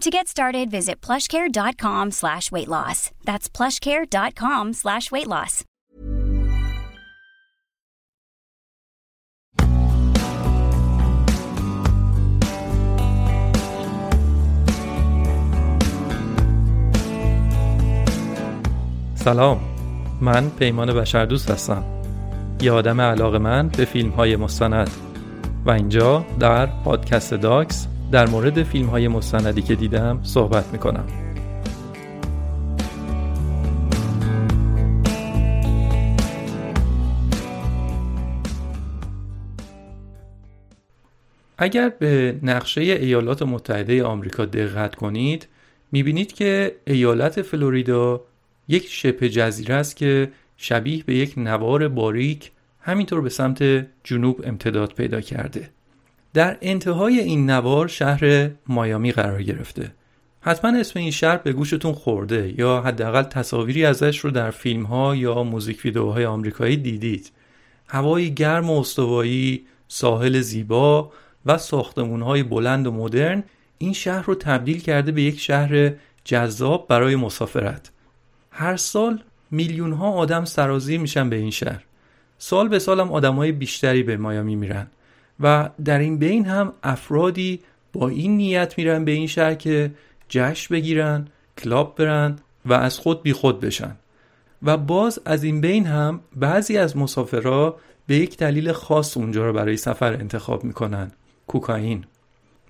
To get started, visit plushcare.com slash weight loss. That's plushcare.com slash weight loss. سلام من پیمان بشردوست هستم یه آدم علاقه من به فیلم های مستند و اینجا در پادکست داکس در مورد فیلم های مستندی که دیدم صحبت می‌کنم. اگر به نقشه ایالات متحده آمریکا دقت کنید می‌بینید که ایالت فلوریدا یک شبه جزیره است که شبیه به یک نوار باریک همینطور به سمت جنوب امتداد پیدا کرده. در انتهای این نوار شهر مایامی قرار گرفته. حتما اسم این شهر به گوشتون خورده یا حداقل تصاویری ازش رو در فیلم ها یا موزیک ویدیوهای آمریکایی دیدید. هوای گرم و استوایی ساحل زیبا و ساختمون های بلند و مدرن این شهر رو تبدیل کرده به یک شهر جذاب برای مسافرت. هر سال میلیون ها آدم سرازیر میشن به این شهر. سال به سال هم آدم های بیشتری به مایامی میرن. و در این بین هم افرادی با این نیت میرن به این شهر که جشن بگیرن کلاب برن و از خود بی خود بشن. و باز از این بین هم بعضی از مسافرها به یک دلیل خاص اونجا رو برای سفر انتخاب می‌کنن کوکائین.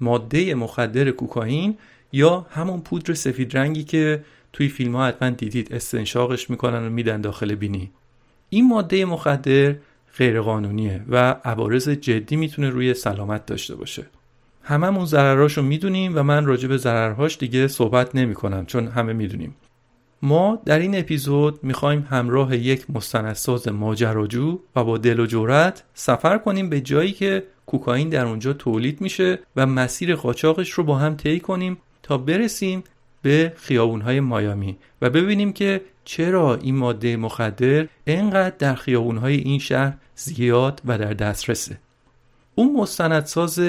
ماده مخدر کوکائین یا همون پودر سفید رنگی که توی فیلم ها حتما دیدید استنشاقش می‌کنن و میدن داخل بینی. این ماده مخدر غیرقانونیه و عوارض جدی می‌تونه روی سلامت داشته باشه. هممون ضررهاش رو می‌دونیم و من راجع به ضررهاش دیگه صحبت نمی کنم چون همه می‌دونیم. ما در این اپیزود می‌خوایم همراه یک مستندساز ماجراجو و با دل و جرأت سفر کنیم به جایی که کوکائین در اونجا تولید میشه و مسیر قاچاقش رو با هم طی کنیم تا برسیم به خیابونهای مایامی و ببینیم که چرا این ماده مخدر انقدر در خیابونهای این شهر زیاد و در دسترسه؟ اون مستندساز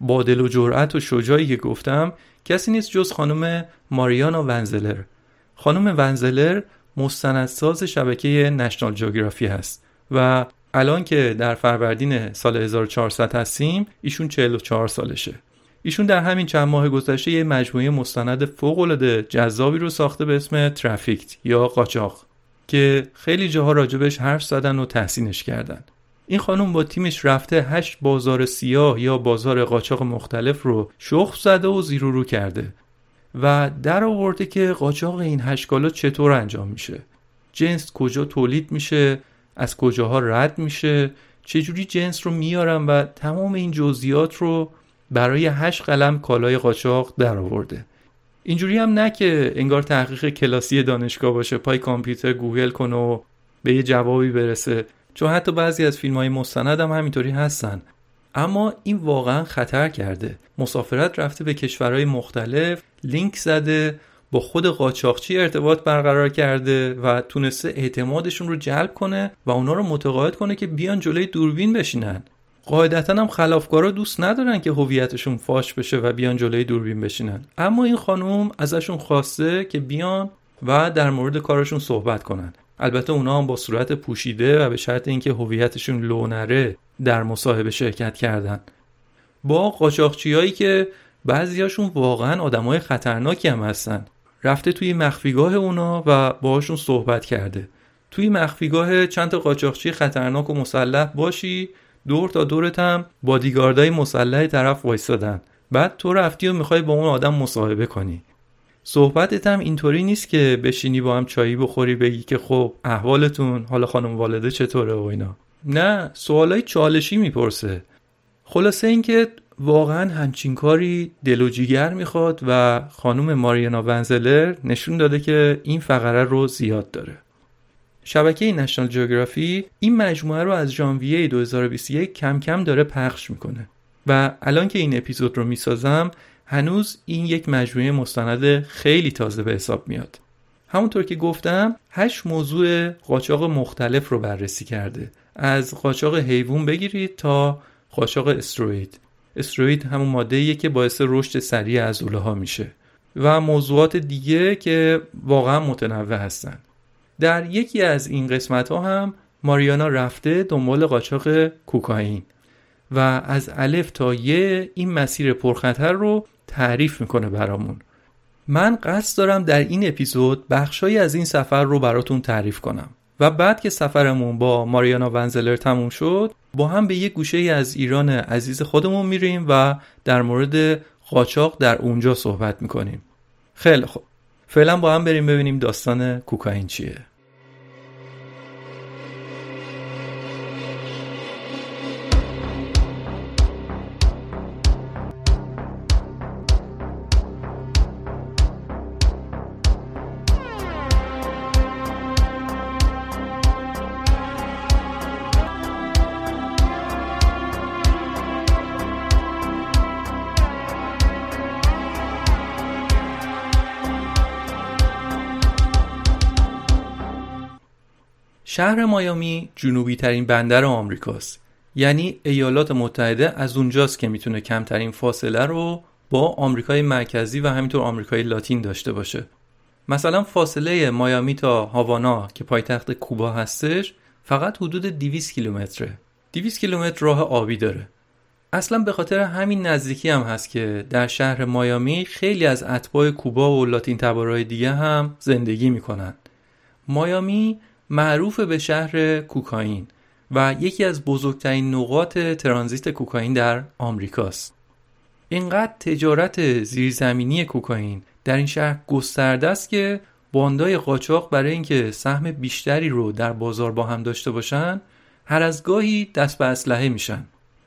با دل و جرأت و شجاعی که گفتم کسی نیست جز خانم ماریانا ونزلر. خانم ونزلر مستندساز شبکه نشنال جیوگرافی هست و الان که در فروردین سال 1400 هستیم ایشون 44 سالشه. ایشون در همین چند ماه گذشته یه مجموعه مستند فوق العاده جذابی رو ساخته به اسم ترافیکت یا قاچاق که خیلی جاها راجبش حرف زدن و تحسینش کردن. این خانم با تیمش رفته هشت بازار سیاه یا بازار قاچاق مختلف رو شخم زده و زیر رو کرده و در آورده که قاچاق این هشکالا چطور انجام میشه. جنس کجا تولید میشه از کجاها رد میشه چجوری جنس رو میارن و تمام این جزئیات رو برای هشت قلم کالای قاچاق در آورده اینجوری هم نه که انگار تحقیق کلاسی دانشگاه باشه پای کامپیوتر گوگل کنه و به یه جوابی برسه. چون حتی بعضی از فیلم های مستند هم همینطوری هستن. اما این واقعا خطر کرده. مسافرت رفته به کشورهای مختلف لینک زده با خود قاچاقچی ارتباط برقرار کرده و تونسته اعتمادشون رو جلب کنه و اونا رو متقاعد کنه که بیان جلوی دوربین بشینن. قاعدتا هم خلافکارا دوست ندارن که هویتشون فاش بشه و بیان جلوی دوربین بشینن. اما این خانم ازشون خواسته که بیان و در مورد کارشون صحبت کنن. البته اونا هم با صورت پوشیده و به شرط اینکه هویتشون لو نره در مصاحبه شرکت کردن. با قاچاقچیایی که بعضیاشون واقعا آدمای خطرناکی هم هستن. رفته توی مخفیگاه اونا و باهاشون صحبت کرده. توی مخفیگاه چند تا قاچاقچی خطرناک و مسلح باشی دور تا دورت هم بادیگاردای مسلح طرف وایستادن. بعد تو رفتی و می‌خوای با اون آدم مصاحبه کنی. صحبتت هم اینطوری نیست که بشینی با هم چایی بخوری بگی که خب احوالتون حالا خانم والده چطوره و اینا. نه سوالای چالشی می‌پرسه. خلاصه اینکه واقعا همچین کاری دل و جیگر می‌خواد و خانم ماریانا ونزلر نشون داده که این فقره رو زیاد داره. شبکه نشنال جیوگرافی این مجموعه رو از ژانویه 2021 کم کم داره پخش می‌کنه. و الان که این اپیزود رو می‌سازم هنوز این یک مجموعه مستند خیلی تازه به حساب میاد. همونطور که گفتم هشت موضوع قاچاق مختلف رو بررسی کرده. از قاچاق حیوان بگیرید تا قاچاق استروید استروید همون ماده که باعث رشد سریع از ها میشه. و موضوعات دیگه که واقعا متنوع هستن. در یکی از این قسمت ها هم ماریانا رفته دنبال قاچاق کوکائین و از الف تا یه این مسیر پرخطر رو تعریف می‌کنه برامون. من قصد دارم در این اپیزود بخشهایی از این سفر رو براتون تعریف کنم و بعد که سفرمون با ماریانا ونزلر تموم شد با هم به یک گوشه از ایران عزیز خودمون میریم و در مورد قاچاق در اونجا صحبت می‌کنیم. خیلی خوب. فعلا با هم بریم ببینیم داستان کوکائین چیه. شهر مایامی جنوبی ترین بندر آمریکاست. یعنی ایالات متحده از اونجاست که می‌تونه کمترین فاصله رو با آمریکای مرکزی و همینطور آمریکای لاتین داشته باشه. مثلا فاصله مایامی تا هاوانا که پایتخت کوبا هستش فقط حدود 200 کیلومتره. 200 کیلومتر راه آبی داره. اصلا به خاطر همین نزدیکی هم هست که در شهر مایامی خیلی از اتباع کوبا و لاتین تبارهای دیگه هم زندگی می‌کنن. مایامی معروف به شهر کوکائین و یکی از بزرگترین نقاط ترانزیت کوکائین در آمریکاست. اینقدر تجارت زیرزمینی کوکائین در این شهر گسترده است که باندای قاچاق برای اینکه سهم بیشتری رو در بازار با هم داشته باشن هر از گاهی دست به اسلحه میشن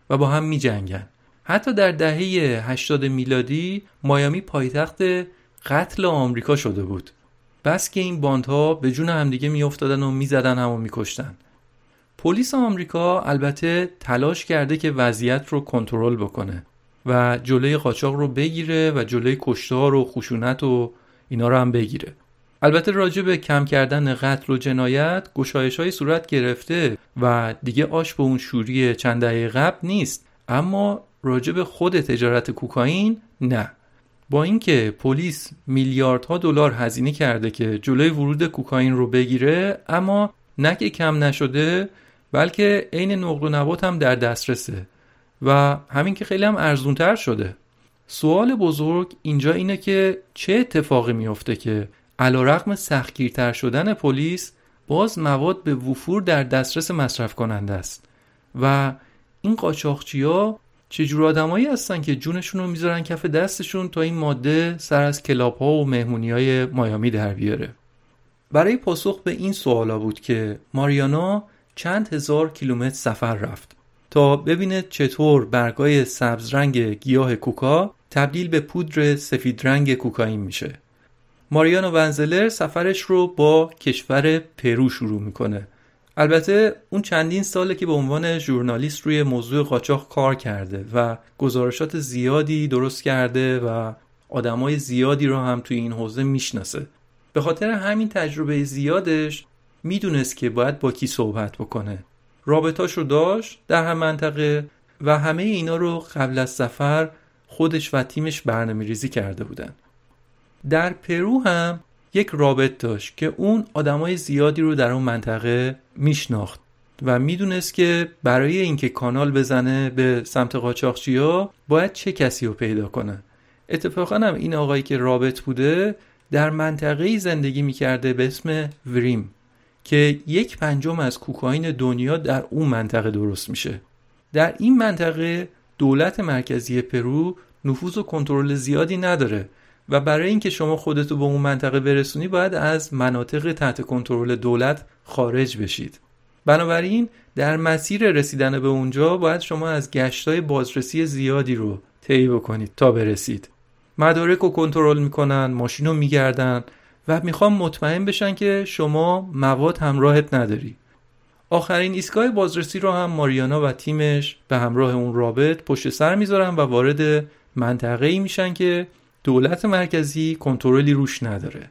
و با هم میجنگن حتی در دهه 80 میلادی مایامی پایتخت قتل آمریکا شده بود بس که این باندها به جون همدیگه میافتادن و می‌زدن هم و میکشتن. پلیس آمریکا البته تلاش کرده که وضعیت رو کنترل بکنه و جلوی قاچاق رو بگیره و جلوی کشتار و خشونت و اینا رو هم بگیره. البته راجع به کم کردن قتل و جنایت گشایش های صورت گرفته و دیگه آش به اون شوری چند دهه قبل نیست. اما راجع به خود تجارت کوکائین نه. با اینکه پلیس میلیاردها دلار هزینه کرده که جلوی ورود کوکائین رو بگیره اما نه کم نشده بلکه عین نقل و نبات هم در دسترسه و همین که خیلی هم ارزونتر شده. سوال بزرگ اینجا اینه که چه اتفاقی میفته که علا رقم سختگیرتر شدن پلیس باز مواد به وفور در دسترس مصرف کننده است و این قاچاقچی ها چجور آدمایی هستن که جونشون رو می‌ذارن کف دستشون تا این ماده سر از کلاب و مهمونی های مایامی در بیاره؟ برای پاسخ به این سوالا بود که ماریانا چند هزار کیلومتر سفر رفت تا ببینه چطور برگای سبز رنگ گیاه کوکا تبدیل به پودر سفید رنگ کوکائین میشه. ماریانا ون زلر سفرش رو با کشور پرو شروع می‌کنه. البته اون چندین ساله که به عنوان ژورنالیست روی موضوع قاچاق کار کرده و گزارشات زیادی درست کرده و آدمای زیادی رو هم توی این حوزه می‌شناسه. به خاطر همین تجربه زیادش می‌دونست که باید با کی صحبت بکنه. رابطاش رو داشت در هم منطقه و همه اینا رو قبل از سفر خودش و تیمش برنامه ریزی کرده بودن. در پرو هم یک رابط داشت که اون آدمای زیادی رو در اون منطقه میشناخت و می‌دونست که برای اینکه کانال بزنه به سمت قاچاقچیا باید چه کسی رو پیدا کنه. اتفاقا هم این آقایی که رابط بوده در منطقه زندگی می‌کرده به اسم وریم که یک پنجم از کوکائین دنیا در اون منطقه درست میشه. در این منطقه دولت مرکزی پرو نفوذ و کنترل زیادی نداره. و برای اینکه شما خودتو به اون منطقه برسونی باید از مناطق تحت کنترل دولت خارج بشید. بنابراین در مسیر رسیدن به اونجا باید شما از گشتای بازرسی زیادی رو طی بکنید تا برسید. مدارک رو کنترل می‌کنن ماشین رو میگردن و می‌خوام مطمئن بشن که شما مواد همراهت نداری. آخرین ایستگاه بازرسی رو هم ماریانا و تیمش به همراه اون رابط پشت سر می‌ذارن و وارد منطقه ای میشن که دولت مرکزی کنترلی روش نداره.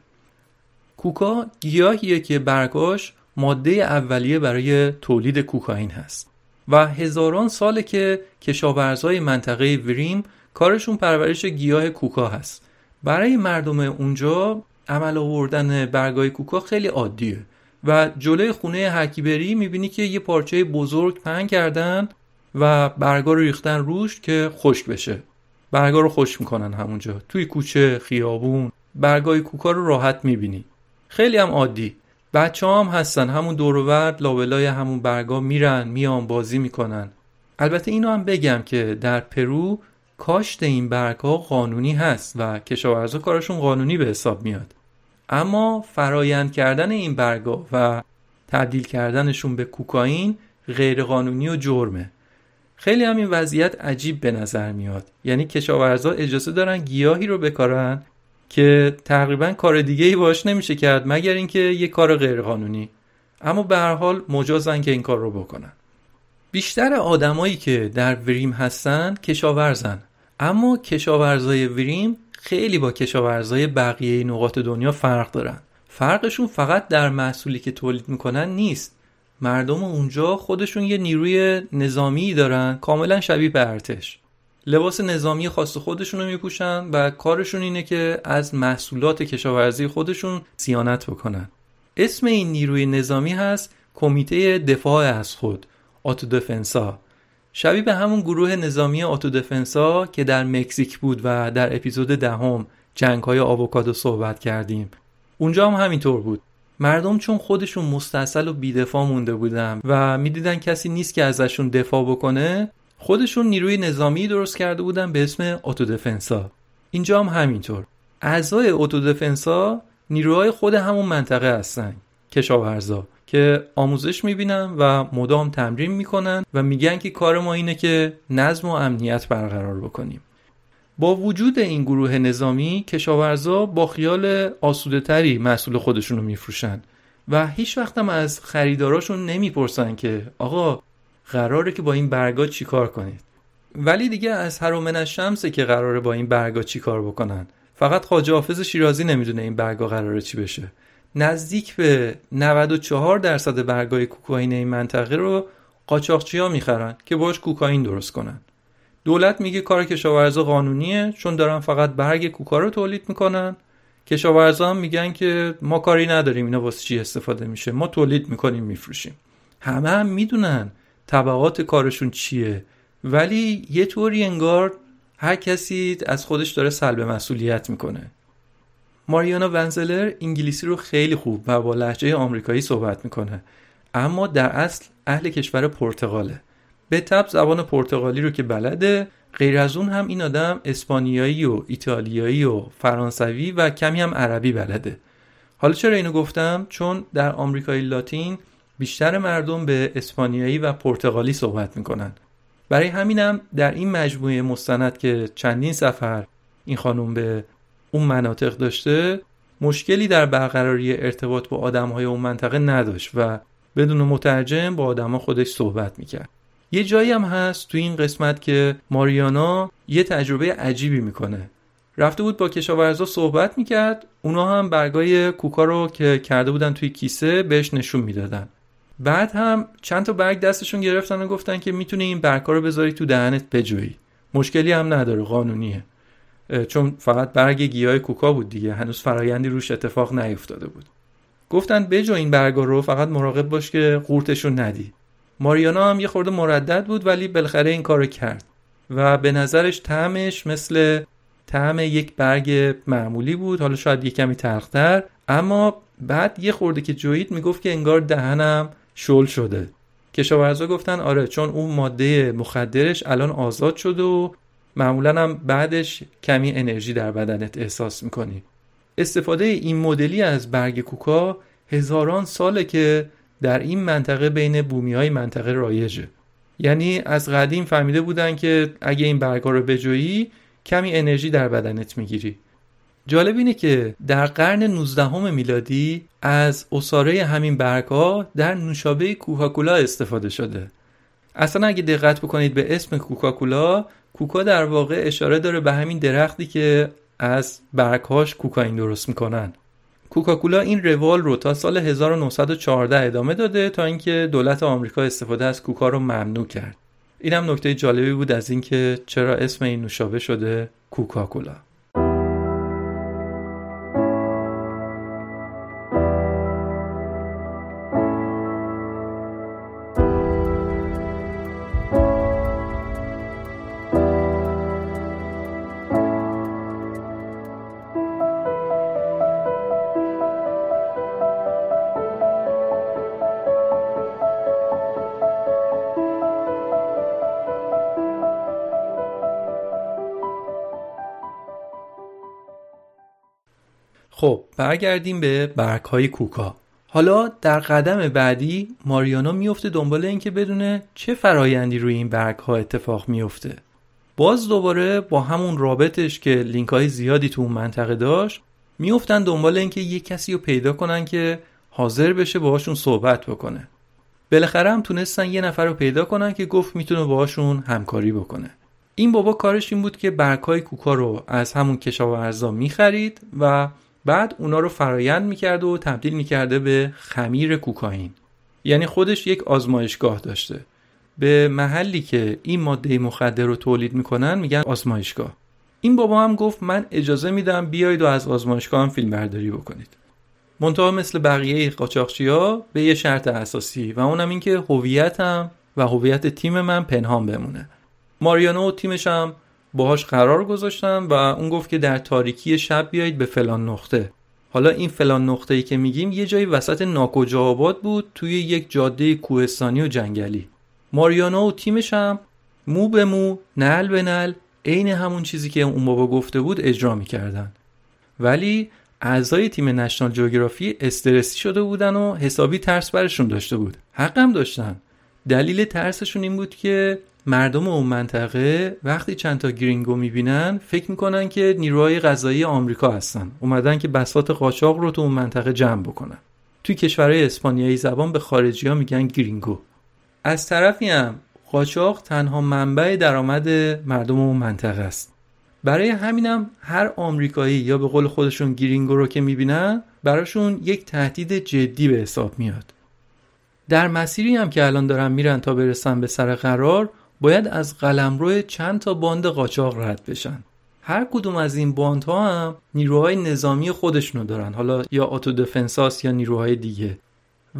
کوکا گیاهیه که برگاش ماده اولیه برای تولید کوکائین هست و هزاران ساله که کشاورزای منطقه وریم کارشون پرورش گیاه کوکا هست. برای مردم اونجا عمل آوردن برگای کوکا خیلی عادیه و جلوی خونه حکیبری می‌بینی که یه پارچه بزرگ پهن کردن و برگا رو ریختن روش که خشک بشه. برگا رو خشک می‌کنن همونجا. توی کوچه خیابون. برگای کوکا رو راحت می‌بینی. خیلی هم عادی. بچه هم هستن. همون دورورد لابلای همون برگا میرن میان بازی می‌کنن. البته اینو هم بگم که در پرو کاشت این برگها قانونی هست و کشاورزا کارشون قانونی به حساب میاد. اما فرایند کردن این برگا و تبدیل کردنشون به کوکائین غیرقانونی و جرمه. خیلی هم این وضعیت عجیب به نظر میاد. یعنی کشاورزا اجازه دارن گیاهی رو بکارن که تقریبا کار دیگه ای باش نمیشه کرد مگر اینکه یه کار غیرقانونی. اما به هر حال مجازن که این کار رو بکنن. بیشتر آدمایی که در وریم هستن کشاورزن. اما کشاورزای وریم خیلی با کشاورزای بقیه نقاط دنیا فرق دارن. فرقشون فقط در محصولی که تولید می‌کنن نیست. مردم اونجا خودشون یه نیروی نظامی دارن کاملا شبیه به ارتش. لباس نظامی خاص خودشون رو میپوشن و کارشون اینه که از محصولات کشاورزی خودشون سیانت بکنن. اسم این نیروی نظامی هست کمیته دفاع از خود آتودفنسا شبیه به همون گروه نظامی آتودفنسا که در مکزیک بود و در اپیزود دهم جنگ های آووکادو صحبت کردیم. اونجا هم همینطور بود. مردم چون خودشون مستصل و بیدفاع مونده بودن و می‌دیدن کسی نیست که ازشون دفاع بکنه خودشون نیروی نظامی درست کرده بودن به اسم اتودفنسا. اینجا هم همینطور. اعضای اتودفنسا نیروهای خود همون منطقه هستن کشاورزا که آموزش می‌بینن و مدام تمرین می‌کنن و میگن که کار ما اینه که نظم و امنیت برقرار بکنیم. با وجود این گروه نظامی کشاورزا با خیال آسوده تری محصول خودشون رو میفروشن و هیچ وقتم از خریداراشون نمی‌پرسن که آقا قراره که با این برگا چیکار کنید؟ ولی دیگه از هر شمسه که قراره با این برگا چیکار بکنن. فقط خواجه حافظ شیرازی نمی‌دونه این برگا قراره چی بشه. نزدیک به 94 درصد برگای کوکائین این منطقه رو قاچاقچی ها می‌خرن که باش کوکائین درست کنن. دولت میگه کار کشاورزا قانونیه چون دارن فقط برگ کوکا رو تولید می‌کنن. کشاورزا هم میگن که ما کاری نداریم اینا واسه چی استفاده میشه؟ ما تولید می‌کنیم میفروشیم. همه هم می‌دونن طبقات کارشون چیه. ولی یه طوری انگار هر کسی از خودش داره سلب مسئولیت می‌کنه. ماریانا ونزلر انگلیسی رو خیلی خوب و با لحجه آمریکایی صحبت می‌کنه. اما در اصل اهل کشور پرتغاله. به تب زبان پرتغالی رو که بلده غیر از اون هم این آدم اسپانیایی و ایتالیایی و فرانسوی و کمی هم عربی بلده. حالا چرا اینو گفتم؟ چون در آمریکای لاتین بیشتر مردم به اسپانیایی و پرتغالی صحبت می‌کنن. برای همینم در این مجموعه مستند که چندین سفر این خانم به اون مناطق داشته مشکلی در برقراری ارتباط با آدمهای اون منطقه نداشت و بدون مترجم با آدمها خودش صحبت می‌کرد. یه جایی هم هست تو این قسمت که ماریانا یه تجربه عجیبی می‌کنه. رفته بود با کشاورزا صحبت می‌کرد اونا هم برگای کوکا رو که کرده بودن توی کیسه بهش نشون می‌دادن. بعد هم چند تا برگ دستشون گرفتن و گفتن که می‌تونی این برگا رو بذاری تو دهنت بجویی. مشکلی هم نداره قانونیه. چون فقط برگ گیاه کوکا بود دیگه هنوز فرایندی روش اتفاق نیفتاده بود. گفتن بجو این برگا رو فقط مراقب باش که قورتشون ندی. ماریانا هم یه خورده مردد بود ولی بالاخره این کارو کرد. و به نظرش طعمش مثل طعم یک برگ معمولی بود حالا شاید یه کمی تلختر. اما بعد یه خورده که جوید می‌گفت که انگار دهنم شل شده. کشاورزا گفتن آره چون اون ماده مخدرش الان آزاد شده و معمولا هم بعدش کمی انرژی در بدنت احساس می‌کنی. استفاده این مدلی از برگ کوکا هزاران ساله که در این منطقه بین بومی های منطقه رایجه. یعنی از قدیم فهمیده بودن که اگه این برگا رو بجویی کمی انرژی در بدنت می‌گیری. جالب اینه که در قرن 19 میلادی از اصاره همین برگها در نوشابه کوکاکولا استفاده شده. اصلا اگه دقت بکنید به اسم کوکاکولا کوکا در واقع اشاره داره به همین درختی که از برگهاش کوکائین درست می‌کنن. کوکاکولا این روال رو تا سال 1914 ادامه داده تا اینکه دولت آمریکا استفاده از کوکا رو ممنوع کرد. اینم نکته جالبی بود از اینکه چرا اسم این نوشابه شده کوکاکولا. برگردیم به برگ های کوکا. حالا در قدم بعدی ماریانا میفته دنبال اینکه بدونه چه فرایندی روی این برگ ها اتفاق میفته باز دوباره با همون رابطش که لینک های زیادی تو اون منطقه داشت میفتن دنبال اینکه یه کسی رو پیدا کنن که حاضر بشه باهاشون صحبت بکنه. بالاخره هم تونستن یه نفر رو پیدا کنن که گفت می‌تونه باهاشون همکاری بکنه. این بابا کارش این بود که برگهای کوکا رو از همون کشاورزا می‌خرید و بعد اونا رو فرایند می‌کرده و تبدیل می‌کرده به خمیر کوکائین. یعنی خودش یک آزمایشگاه داشته. به محلی که این ماده مخدر رو تولید می‌کنن میگن آزمایشگاه. این بابا هم گفت من اجازه میدم بیایید و از آزمایشگاه هم فیلم برداری بکنید. منتها مثل بقیه قاچاقچی ها به یه شرط اساسی و اونم این که هویتم و هویت تیم من پنهان بمونه. ماریانو و تیمش هم باهاش قرار گذاشتم و اون گفت که در تاریکی شب بیایید به فلان نقطه. حالا این فلان نقطه ای که میگیم یه جایی وسط ناکجا آباد بود توی یک جاده کوهستانی و جنگلی. ماریانا و تیمش هم مو به مو نل به نل عین همون چیزی که اون بابا گفته بود اجرا می‌کردن. ولی اعضای تیم نشنال جوگرافی استرسی شده بودن و حسابی ترس برشون داشته بود. حقم داشتن. دلیل ترسشون این بود که مردم اون منطقه وقتی چند تا گرینگو می‌بینن فکر می‌کنن که نیروهای غذایی آمریکا هستن. اومدن که بساط قاچاق رو تو اون منطقه جمع بکنن. توی کشورهای اسپانیایی زبان به خارجی ها میگن گرینگو. از طرفی هم قاچاق تنها منبع درآمد مردم اون منطقه است. برای همینم هر آمریکایی یا به قول خودشون گرینگو رو که می‌بینن براشون یک تهدید جدی به حساب میاد. در مسیری هم که الان دارن میرن تا برسن به سر قرار باید از قلمرو چند تا باند قاچاق رد بشن. هر کدوم از این باندها هم نیروهای نظامی خودشونو دارن. حالا یا آتو دفنساس یا نیروهای دیگه.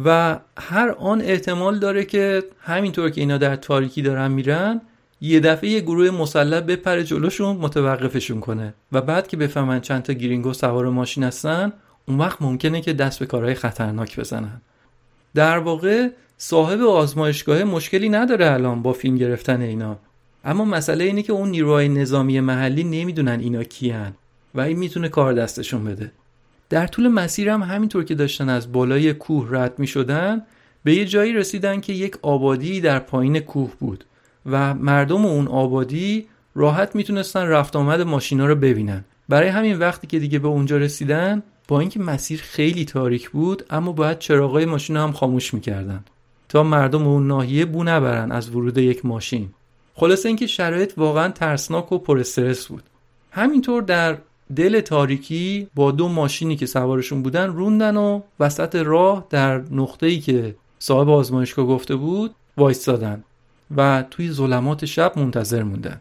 و هر آن احتمال داره که همینطور که اینا در تاریکی دارن میرن یه دفعه یه گروه مسلح بپره جلوشون متوقفشون کنه. و بعد که بفهمن چند تا گرینگو سوار ماشین هستن اون وقت ممکنه که دست به کارهای خطرناک بزنن. در واقع صاحب آزمایشگاه مشکلی نداره الان با فیلم گرفتن اینا. اما مسئله اینه که اون نیروهای نظامی محلی نمی‌دونن اینا کیان و این می‌تونه کار دستشون بده. در طول مسیر هم همینطور که داشتن از بالای کوه رد می شدن به یه جایی رسیدن که یک آبادی در پایین کوه بود و مردم اون آبادی راحت می‌تونستن رفت آمد ماشینا رو ببینن. برای همین وقتی که دیگه به اونجا رسیدن با اینکه مسیر خیلی تاریک بود اما باید چراغای ماشین هم خاموش می‌کردن. تا مردم اون ناحیه بو نبرن از ورود یک ماشین. خلاصه اینکه شرایط واقعا ترسناک و پر استرس بود. همینطور در دل تاریکی با دو ماشینی که سوارشون بودن روندن و وسط راه در نقطه‌ای که صاحب آزمایشگاه گفته بود وایستادن و توی ظلمات شب منتظر موندن.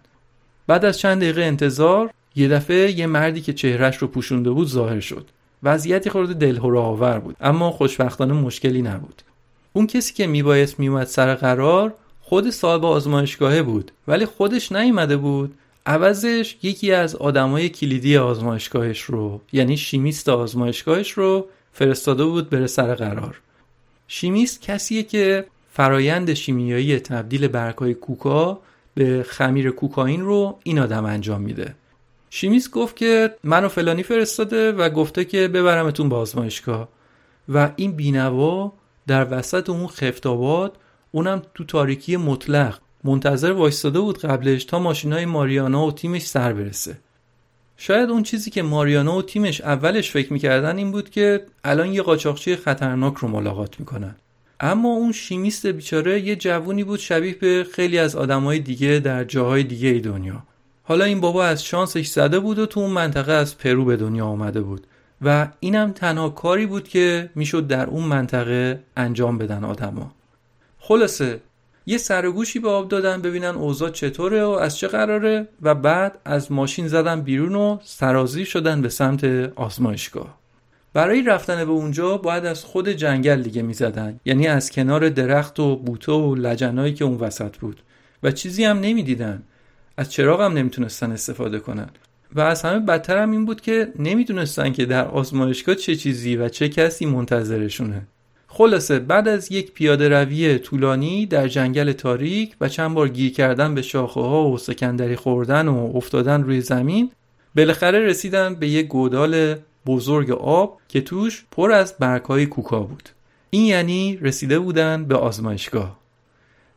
بعد از چند دقیقه انتظار یه دفعه یه مردی که چهرش رو پوشونده بود ظاهر شد. وضعیتی خورده دلهوره آور بود اما خوشبختانه مشکلی نبود. اون کسی که میبایست میومد سر قرار خود صاحب آزمایشگاهه بود. ولی خودش نیومده بود. عوضش یکی از آدمای کلیدی آزمایشگاهش رو یعنی شیمیست آزمایشگاهش رو فرستاده بود بره سر قرار. شیمیست کسیه که فرایند شیمیایی تبدیل برگهای کوکا به خمیر کوکائین رو این آدم انجام میده. شیمیست گفت که منو فلانی فرستاده و گفته که ببرمتون به آزمایشگاه. و این بینوا در وسط اون خفتاباد اونم تو تاریکی مطلق. منتظر وایستاده بود قبلش تا ماشینای ماریانا و تیمش سر برسه. شاید اون چیزی که ماریانا و تیمش اولش فکر می‌کردن این بود که الان یه قاچاقچی خطرناک رو ملاقات می‌کنن. اما اون شیمیست بیچاره یه جوونی بود شبیه به خیلی از آدمای دیگه در جاهای دیگه دنیا. حالا این بابا از شانسش زده بود و تو اون منطقه از پرو به دنیا آمده بود. و اینم تنها کاری بود که می‌شد در اون منطقه انجام بدن آدما خلاصه یه سرگوشی به آب دادن ببینن اوضاع چطوره و از چه قراره و بعد از ماشین زدن بیرون و سرازی شدن به سمت آزمایشگاه. برای رفتن به اونجا باید از خود جنگل دیگه می‌زدن یعنی از کنار درخت و بوته و لجنایی که اون وسط بود. و چیزی هم نمی‌دیدن. از چراغ هم نمی‌تونستن استفاده کنن. و از همه بدتر هم این بود که نمی‌دونستن که در آزمایشگاه چه چیزی و چه کسی منتظرشونه. خلاصه بعد از یک پیاده روی طولانی در جنگل تاریک و چند بار گیر کردن به شاخه ها و سکندری خوردن و افتادن روی زمین بالاخره رسیدن به یک گودال بزرگ آب که توش پر از برگهای کوکا بود. این یعنی رسیده بودن به آزمایشگاه.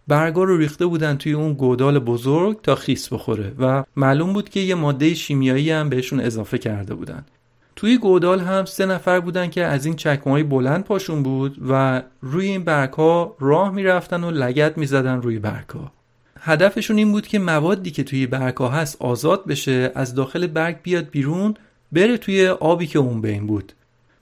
برگا رو ریخته بودن توی اون گودال بزرگ تا خیس بخوره و معلوم بود که یه ماده شیمیایی هم بهشون اضافه کرده بودن. توی گودال هم سه نفر بودن که از این چکمهای بلند پاشون بود و روی این برگها راه می‌رفتن و لگت می‌زدن روی برگها. هدفشون این بود که موادی که توی برگها هست آزاد بشه از داخل برگ بیاد بیرون بره توی آبی که اون بین بود.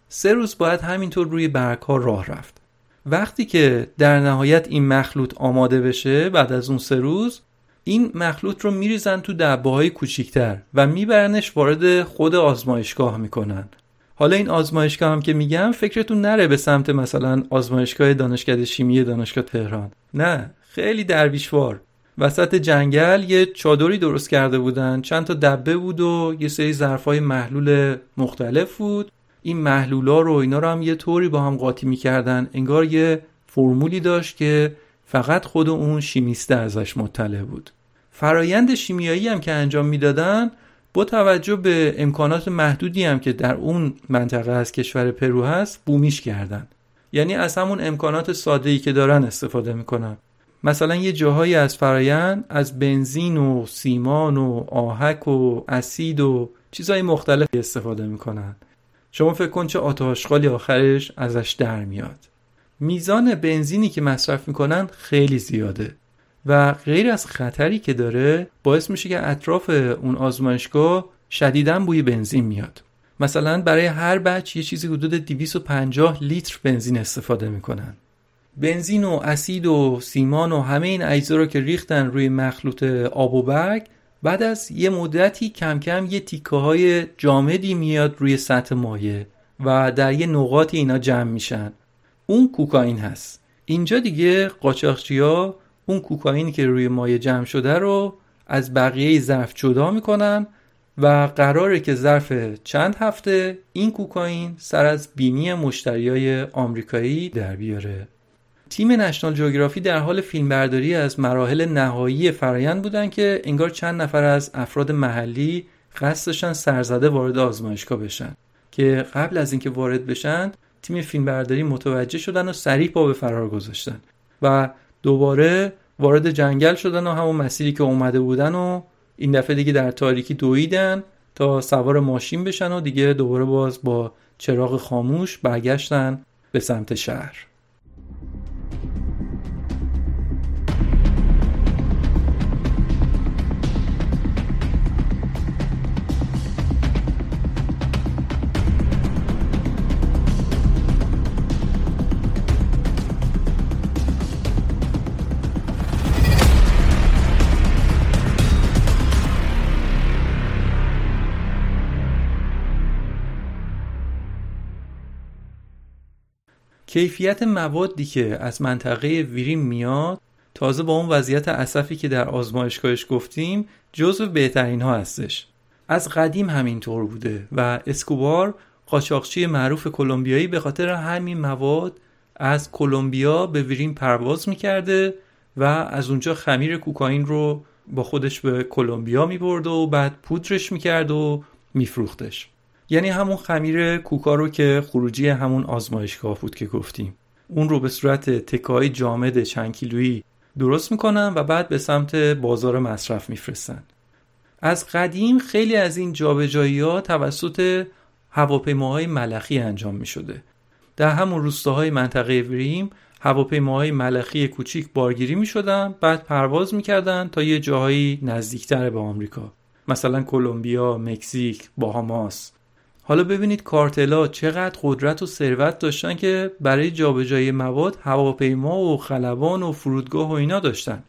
سه روز باید همینطور روی برگها راه رفت. وقتی که در نهایت این مخلوط آماده بشه بعد از اون سه روز این مخلوط رو میریزن تو دبه های کوچیکتر و میبرنش وارد خود آزمایشگاه می‌کنن. حالا این آزمایشگاه هم که میگم فکرتون نره به سمت مثلا آزمایشگاه دانشکده شیمی دانشگاه تهران. نه خیلی درویشوار. وسط جنگل یه چادری درست کرده بودن چند تا دبه بود و یه سری ظرفای محلول مختلف بود. این محلولا رو اینا رو هم یه طوری با هم قاطی می‌کردن انگار یه فرمولی داشت که فقط خود اون شیمیسته ازش مطلع بود. فرایند شیمیایی هم که انجام می‌دادن با توجه به امکانات محدودی هم که در اون منطقه از کشور پرو هست بومیش کردن. یعنی از همون امکانات ساده ای که دارن استفاده می‌کنن. مثلا یه جاهایی از فرایند از بنزین و سیمان و آهک و اسید و چیزهای مختلف استفاده می‌کنن. شما فکر کن چه آتاشقالی آخرش ازش در میاد. میزان بنزینی که مصرف می‌کنن خیلی زیاده و غیر از خطری که داره باعث میشه که اطراف اون آزمایشگاه شدیدا بوی بنزین میاد. مثلا برای هر بچ یه چیزی حدود 250 لیتر بنزین استفاده می‌کنن. بنزین و اسید و سیمان و همه این اجزا رو که ریختن روی مخلوط آب و برگ بعد از یه مدتی کم کم یه تیکه های جامدی میاد روی سطح مایه و در یه نقاطی اینا جمع میشن. اون کوکائین هست. اینجا دیگه قاچاقچی ها اون کوکائینی که روی مایه جمع شده رو از بقیه ظرف جدا می‌کنن و قراره که ظرف چند هفته این کوکائین سر از بینی مشتریای آمریکایی در بیاره. تیم نشنال جوگرافی در حال فیلمبرداری از مراحل نهایی فرایند بودن که انگار چند نفر از افراد محلی قصد داشتن سرزده وارد آزمایشگاه بشن. که قبل از اینکه وارد بشن تیم فیلمبرداری متوجه شدن و سریع پا به فرار گذاشتن و دوباره وارد جنگل شدن و همون مسیری که اومده بودن و این دفعه دیگه در تاریکی دویدن تا سوار ماشین بشن و دیگه دوباره باز با چراغ خاموش برگشتن به سمت شهر. کیفیت موادی که از منطقه ویریم میاد تازه با اون وضعیت اصفی که در آزمایشگاهش گفتیم جزو بهترین ها هستش. از قدیم همینطور بوده و اسکوبار قاچاقچی معروف کلمبیایی به خاطر همین مواد از کلمبیا به ویرین پرواز می‌کرده و از اونجا خمیر کوکائین رو با خودش به کلمبیا می‌برد و بعد پودرش می‌کرد و میفروختش. یعنی همون خمیر کوکا رو که خروجی همون آزمایشگاه بود که گفتیم. اون رو به صورت تکایی جامد چند کیلویی درست می‌کنن و بعد به سمت بازار مصرف میفرستن. از قدیم خیلی از این جابجایی ها توسط هواپیماهای ملخی انجام می شده. در همون روستاهای منطقه وریم هواپیماهای ملخی کوچیک بارگیری می شدن بعد پرواز می کردن تا یه جاهایی نزدیکتر به آمریکا. مثلا کلمبیا، مکزیک، باهاماس. حالا ببینید کارتلا چقدر قدرت و ثروت داشتن که برای جابجایی مواد هواپیما و خلبان و فرودگاه و اینا داشتن.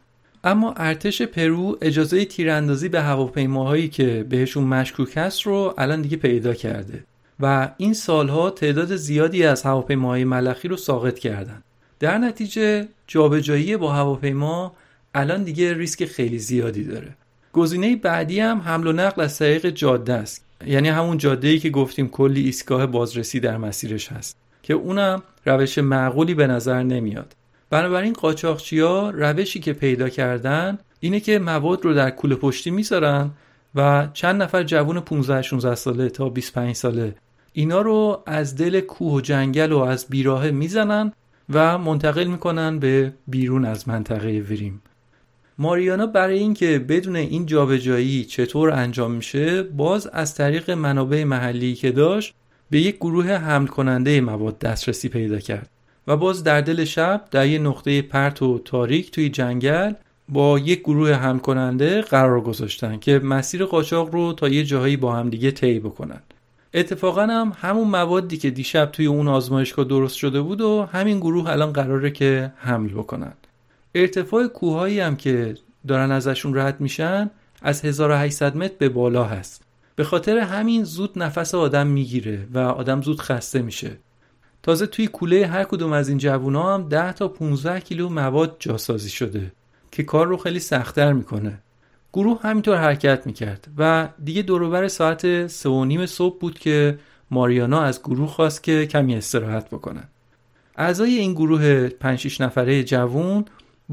اما ارتش پرو اجازه تیراندازی به هواپیماهایی که بهشون مشکوک هست رو الان دیگه پیدا کرده و این سالها تعداد زیادی از هواپیماهای ملخی رو ساقط کردن. در نتیجه جابجایی با هواپیما الان دیگه ریسک خیلی زیادی داره. گزینه بعدی هم حمل و نقل از طریق جاده است. یعنی همون جاده ای که گفتیم کلی ایستگاه بازرسی در مسیرش هست. که اونم روش معقولی به نظر نمیاد. بنابراین قاچاقچی ها روشی که پیدا کردن اینه که مواد رو در کوله پشتی می‌ذارن و چند نفر جوون 15 16 ساله تا 25 ساله اینا رو از دل کوه و جنگل و از بیراه می‌زنن و منتقل می‌کنن به بیرون از منطقه وریم. ماریانا برای اینکه بدون این جابجایی چطور انجام میشه باز از طریق منابع محلی که داشت به یک گروه حمل کننده مواد دسترسی پیدا کرد و باز در دل شب در یه نقطه پرت و تاریک توی جنگل با یک گروه حمل کننده قرار گذاشتن که مسیر قاچاق رو تا یه جاهایی با هم دیگه طی بکنن. اتفاقا هم همون موادی که دیشب توی اون آزمایشگاه درست شده بود و همین گروه الان قراره که حمل بکنن. ارتفاع کوههایی هم که دارن ازشون رد میشن از 1800 متر به بالا هست. به خاطر همین زود نفس آدم می‌گیره و آدم زود خسته میشه. تازه توی کوله هر کدوم از این جوونا هم 10 تا 15 کیلو مواد جاسازی شده که کار رو خیلی سختتر می‌کنه. گروه همینطور حرکت می‌کرد و دیگه دوروبر ساعت سه و نیم صبح بود که ماریانا از گروه خواست که کمی استراحت بکنن. اعضای این گروه 5 نفره جوون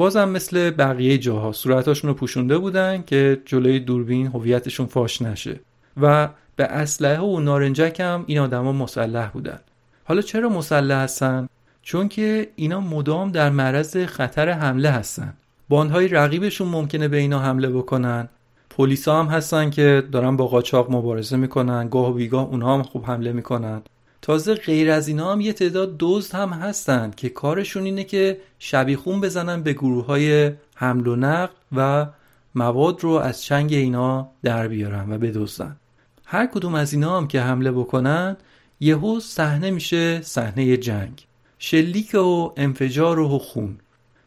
بازم مثل بقیه جاها صورتاشون رو پوشونده بودن که جلوی دوربین هویتشون فاش نشه. و به اسلحه و نارنجک هم این آدما مسلح بودن. حالا چرا مسلح هستن؟ چون که اینا مدام در معرض خطر حمله هستن. باندهای رقیبشون ممکنه به اینا حمله بکنن. پلیسا هم هستن که دارن با قاچاق مبارزه می‌کنن. گاه و بیگاه اونها هم خوب حمله می‌کنن. تازه غیر از اینا هم یه تعداد دزد هم هستن که کارشون اینه که شبیخون بزنن به گروه های حمل و نقل و مواد رو از چنگ اینا در بیارن و بدزدن. هر کدوم از اینا هم که حمله بکنن یهو صحنه میشه صحنه جنگ. شلیک و انفجار و خون.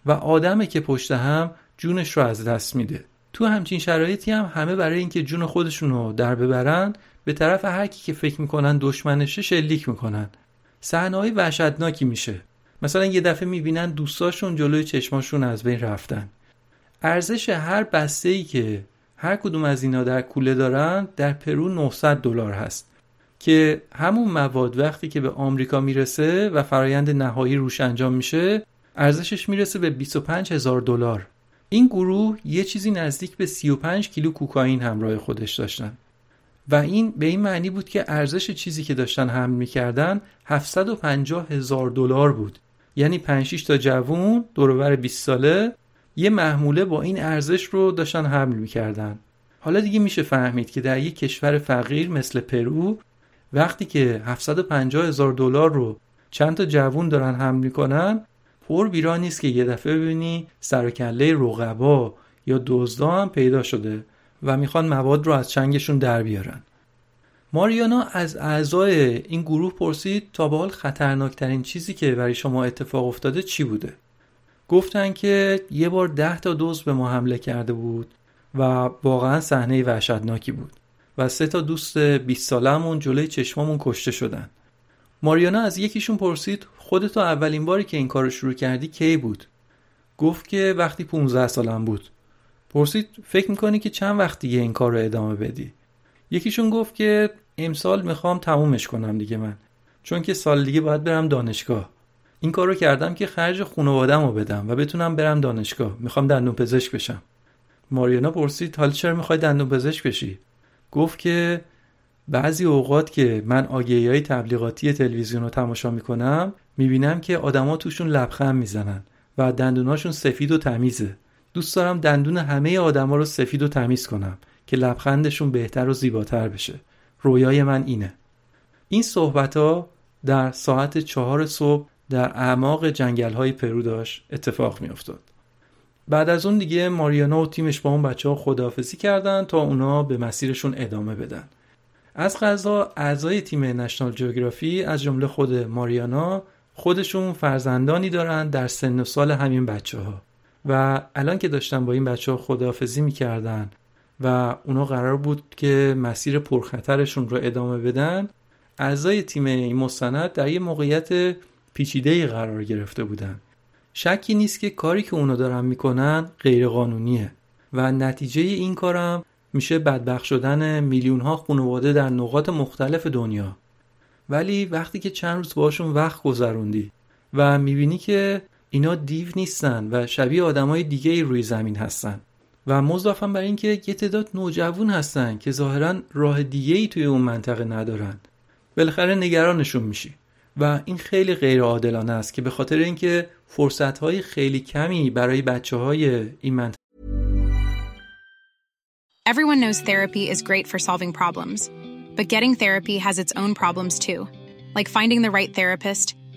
و آدمی که پشت هم جونش رو از دست میده. تو همچین شرایطی هم همه برای اینکه جون خودشون رو در ببرن به طرف هر کی که فکر می‌کنن دشمنشه شلیک می‌کنن. صحنه‌های وحشتناکی میشه. مثلا یه دفعه می‌بینن دوستاشون جلوی چشماشون از بین رفتن. ارزش هر بسته ای که هر کدوم از اینا در کوله دارن در پرو 900 دلار هست. که همون مواد وقتی که به آمریکا می‌رسه و فرایند نهایی روش انجام میشه ارزشش می‌رسه به 25 هزار دلار. این گروه یه چیزی نزدیک به 35 کیلو کوکائین همراه خودش داشتن. و این به این معنی بود که ارزش چیزی که داشتن حمل می‌کردن 750 هزار دلار بود. یعنی 5 تا جوون دورور 20 ساله یه محموله با این ارزش رو داشتن حمل می‌کردن. حالا دیگه میشه فهمید که در یک کشور فقیر مثل پرو وقتی که 750 هزار دلار رو چند تا جوون دارن حمل می‌کنن پر بیرا نیست که یه دفعه ببینی سر کله رقبا یا دزدا هم پیدا شده. و می‌خوان مواد رو از چنگشون در بیارن. ماریانا از اعضای این گروه پرسید تا به حال خطرناکترین چیزی که برای شما اتفاق افتاده چی بوده؟ گفتن که یه بار ده تا دوز به ما حمله کرده بود و واقعا صحنه وحشتناکی بود و سه تا دوست 20 سالمون جلوی چشمامون کشته شدن. ماریانا از یکیشون پرسید خودتو اولین باری که این کارو شروع کردی کی بود؟ گفت که وقتی 15 سالم بود. پرسید فکر می‌کنی که چند وقت دیگه این کار رو ادامه بدی؟ یکیشون گفت که امسال می‌خوام تمومش کنم دیگه من چون که سال دیگه باید برم دانشگاه. این کار رو کردم که خرج خانوادم رو بدم و بتونم برم دانشگاه. می‌خوام دندون پزشک بشم. ماریانا پرسید حالا چرا می‌خوای دندون پزشک بشی؟ گفت که بعضی اوقات که من آگهی های تبلیغاتی تلویزیون رو تماشا می‌کنم می‌بینم که آدما توشون لبخند می‌زنن و دندوناشون سفید و تمیزه. دوست دارم دندون همه آدما رو سفید و تمیز کنم که لبخندشون بهتر و زیباتر بشه. رویای من اینه. این صحبت ها در ساعت چهار صبح در اعماق جنگل های پرو داشت اتفاق می افتاد. بعد از اون دیگه ماریانا و تیمش با اون بچه ها خداحافظی کردن تا اونا به مسیرشون ادامه بدن. از غذا اعضای تیم نشنال جیوگرافی از جمله خود ماریانا خودشون فرزندانی دارن در سن و سال همین بچه ها و الان که داشتن با این بچه ها خداحافظی می‌کردن و اونا قرار بود که مسیر پرخطرشون رو ادامه بدن اعضای تیم این مستند در یه موقعیت پیچیده قرار گرفته بودن. شکی نیست که کاری که اونا دارن می‌کنن غیرقانونیه و نتیجه این کارم میشه بدبخ شدن میلیون ها خانواده در نقاط مختلف دنیا. ولی وقتی که چند روز باشون وقت گذروندی و می‌بینی که اینا دیو نیستن و شبیه آدمای دیگه ای روی زمین هستن. و مضافم بر اینکه یه تعداد نوجوان هستن که ظاهرا راه دیگه ای توی اون منطقه ندارن. بالاخره نگرانشون میشی. و این خیلی غیر عادلانه است که به خاطر اینکه فرصت های خیلی کمی برای بچه های این منطقه Everyone knows therapy is great for solving problems, but getting therapy has its own problems too, like finding the right therapist,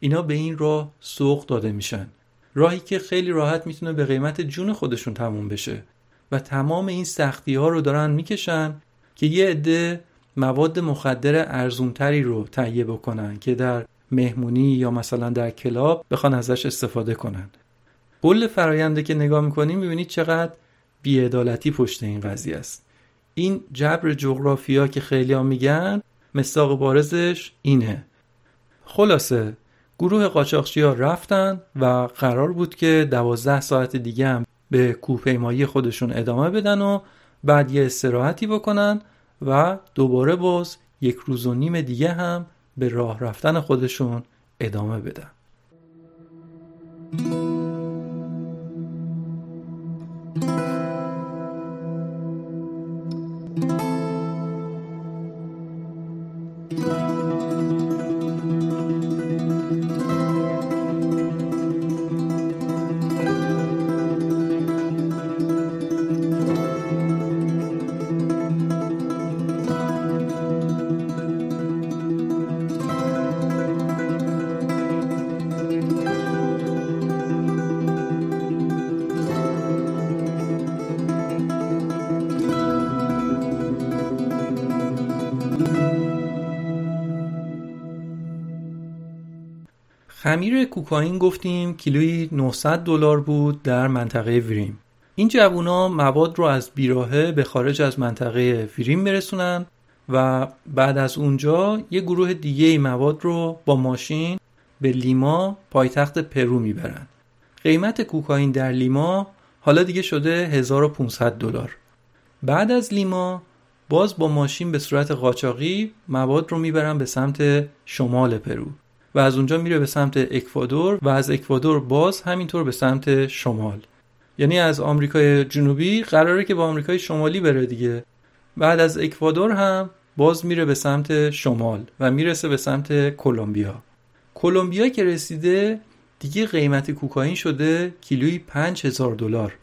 اینا به این راه سوق داده میشن. راهی که خیلی راحت می‌تونه به قیمت جون خودشون تموم بشه و تمام این سختی ها رو دارن می‌کشن که یه عده مواد مخدر ارزونتری رو تهیه بکنن که در مهمونی یا مثلا در کلاب بخوان ازش استفاده کنن. کل فراینده که نگاه می‌کنیم می‌بینید چقدر بیعدالتی پشت این قضیه است. این جبر جغرافیا که خیلی میگن مستاق بارزش اینه. خلاصه گروه قاچاقچی ها رفتن و قرار بود که دوازده ساعت دیگه هم به کوهپیمایی خودشون ادامه بدن و بعد یه استراحتی بکنن و دوباره باز یک روز و نیم دیگه هم به راه رفتن خودشون ادامه بدن. کوکائین گفتیم کیلویی 900 دلار بود در منطقه ویریم. این جوونا مواد رو از بیراهه به خارج از منطقه ویریم برسونن و بعد از اونجا یه گروه دیگه مواد رو با ماشین به لیما پایتخت پرو می‌برن. قیمت کوکائین در لیما حالا دیگه شده 1500 دلار. بعد از لیما باز با ماشین به صورت قاچاقی مواد رو می‌برن به سمت شمال پرو. و از اونجا میره به سمت اکوادور و از اکوادور باز همینطور به سمت شمال. یعنی از آمریکای جنوبی قراره که با آمریکای شمالی بره دیگه. بعد از اکوادور هم باز میره به سمت شمال و می‌رسه به سمت کلمبیا. کلمبیا که رسیده دیگه قیمت کوکائین شده کیلویی 5000 دلار.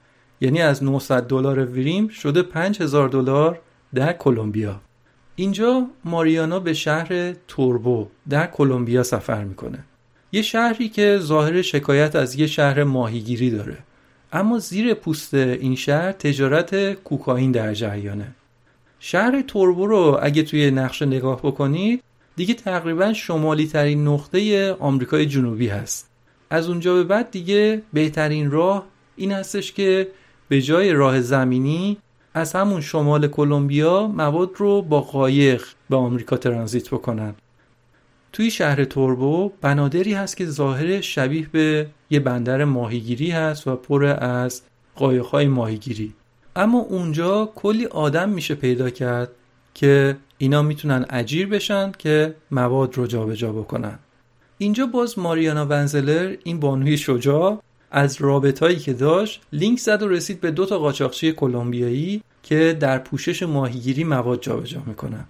یعنی از 900 دلار ویریم شده 5000 دلار در کلمبیا. اینجا ماریانا به شهر توربو در کلمبیا سفر می‌کنه. یه شهری که ظاهر شکایت از یه شهر ماهیگیری داره. اما زیر پوست این شهر تجارت کوکائین در جریانه. شهر توربو رو اگه توی نقشه نگاه بکنید دیگه تقریبا شمالی ترین نقطه آمریکای جنوبی هست. از اونجا به بعد دیگه بهترین راه این هستش که به جای راه زمینی از همون شمال کلمبیا مواد رو با قایق به آمریکا ترانزیت بکنن. توی شهر توربو بنادری هست که ظاهر شبیه به یه بندر ماهیگیری هست و پر از قایقهای ماهیگیری. اما اونجا کلی آدم میشه پیدا کرد که اینا می‌تونن اجیر بشن که مواد رو جابجا بکنن. اینجا باز ماریانا ونزلر این بانوی شجاع از رابطایی که داشت لینک زد و رسید به دو تا قاچاقچی کلمبیایی که در پوشش ماهیگیری مواد جابجا می‌کنن.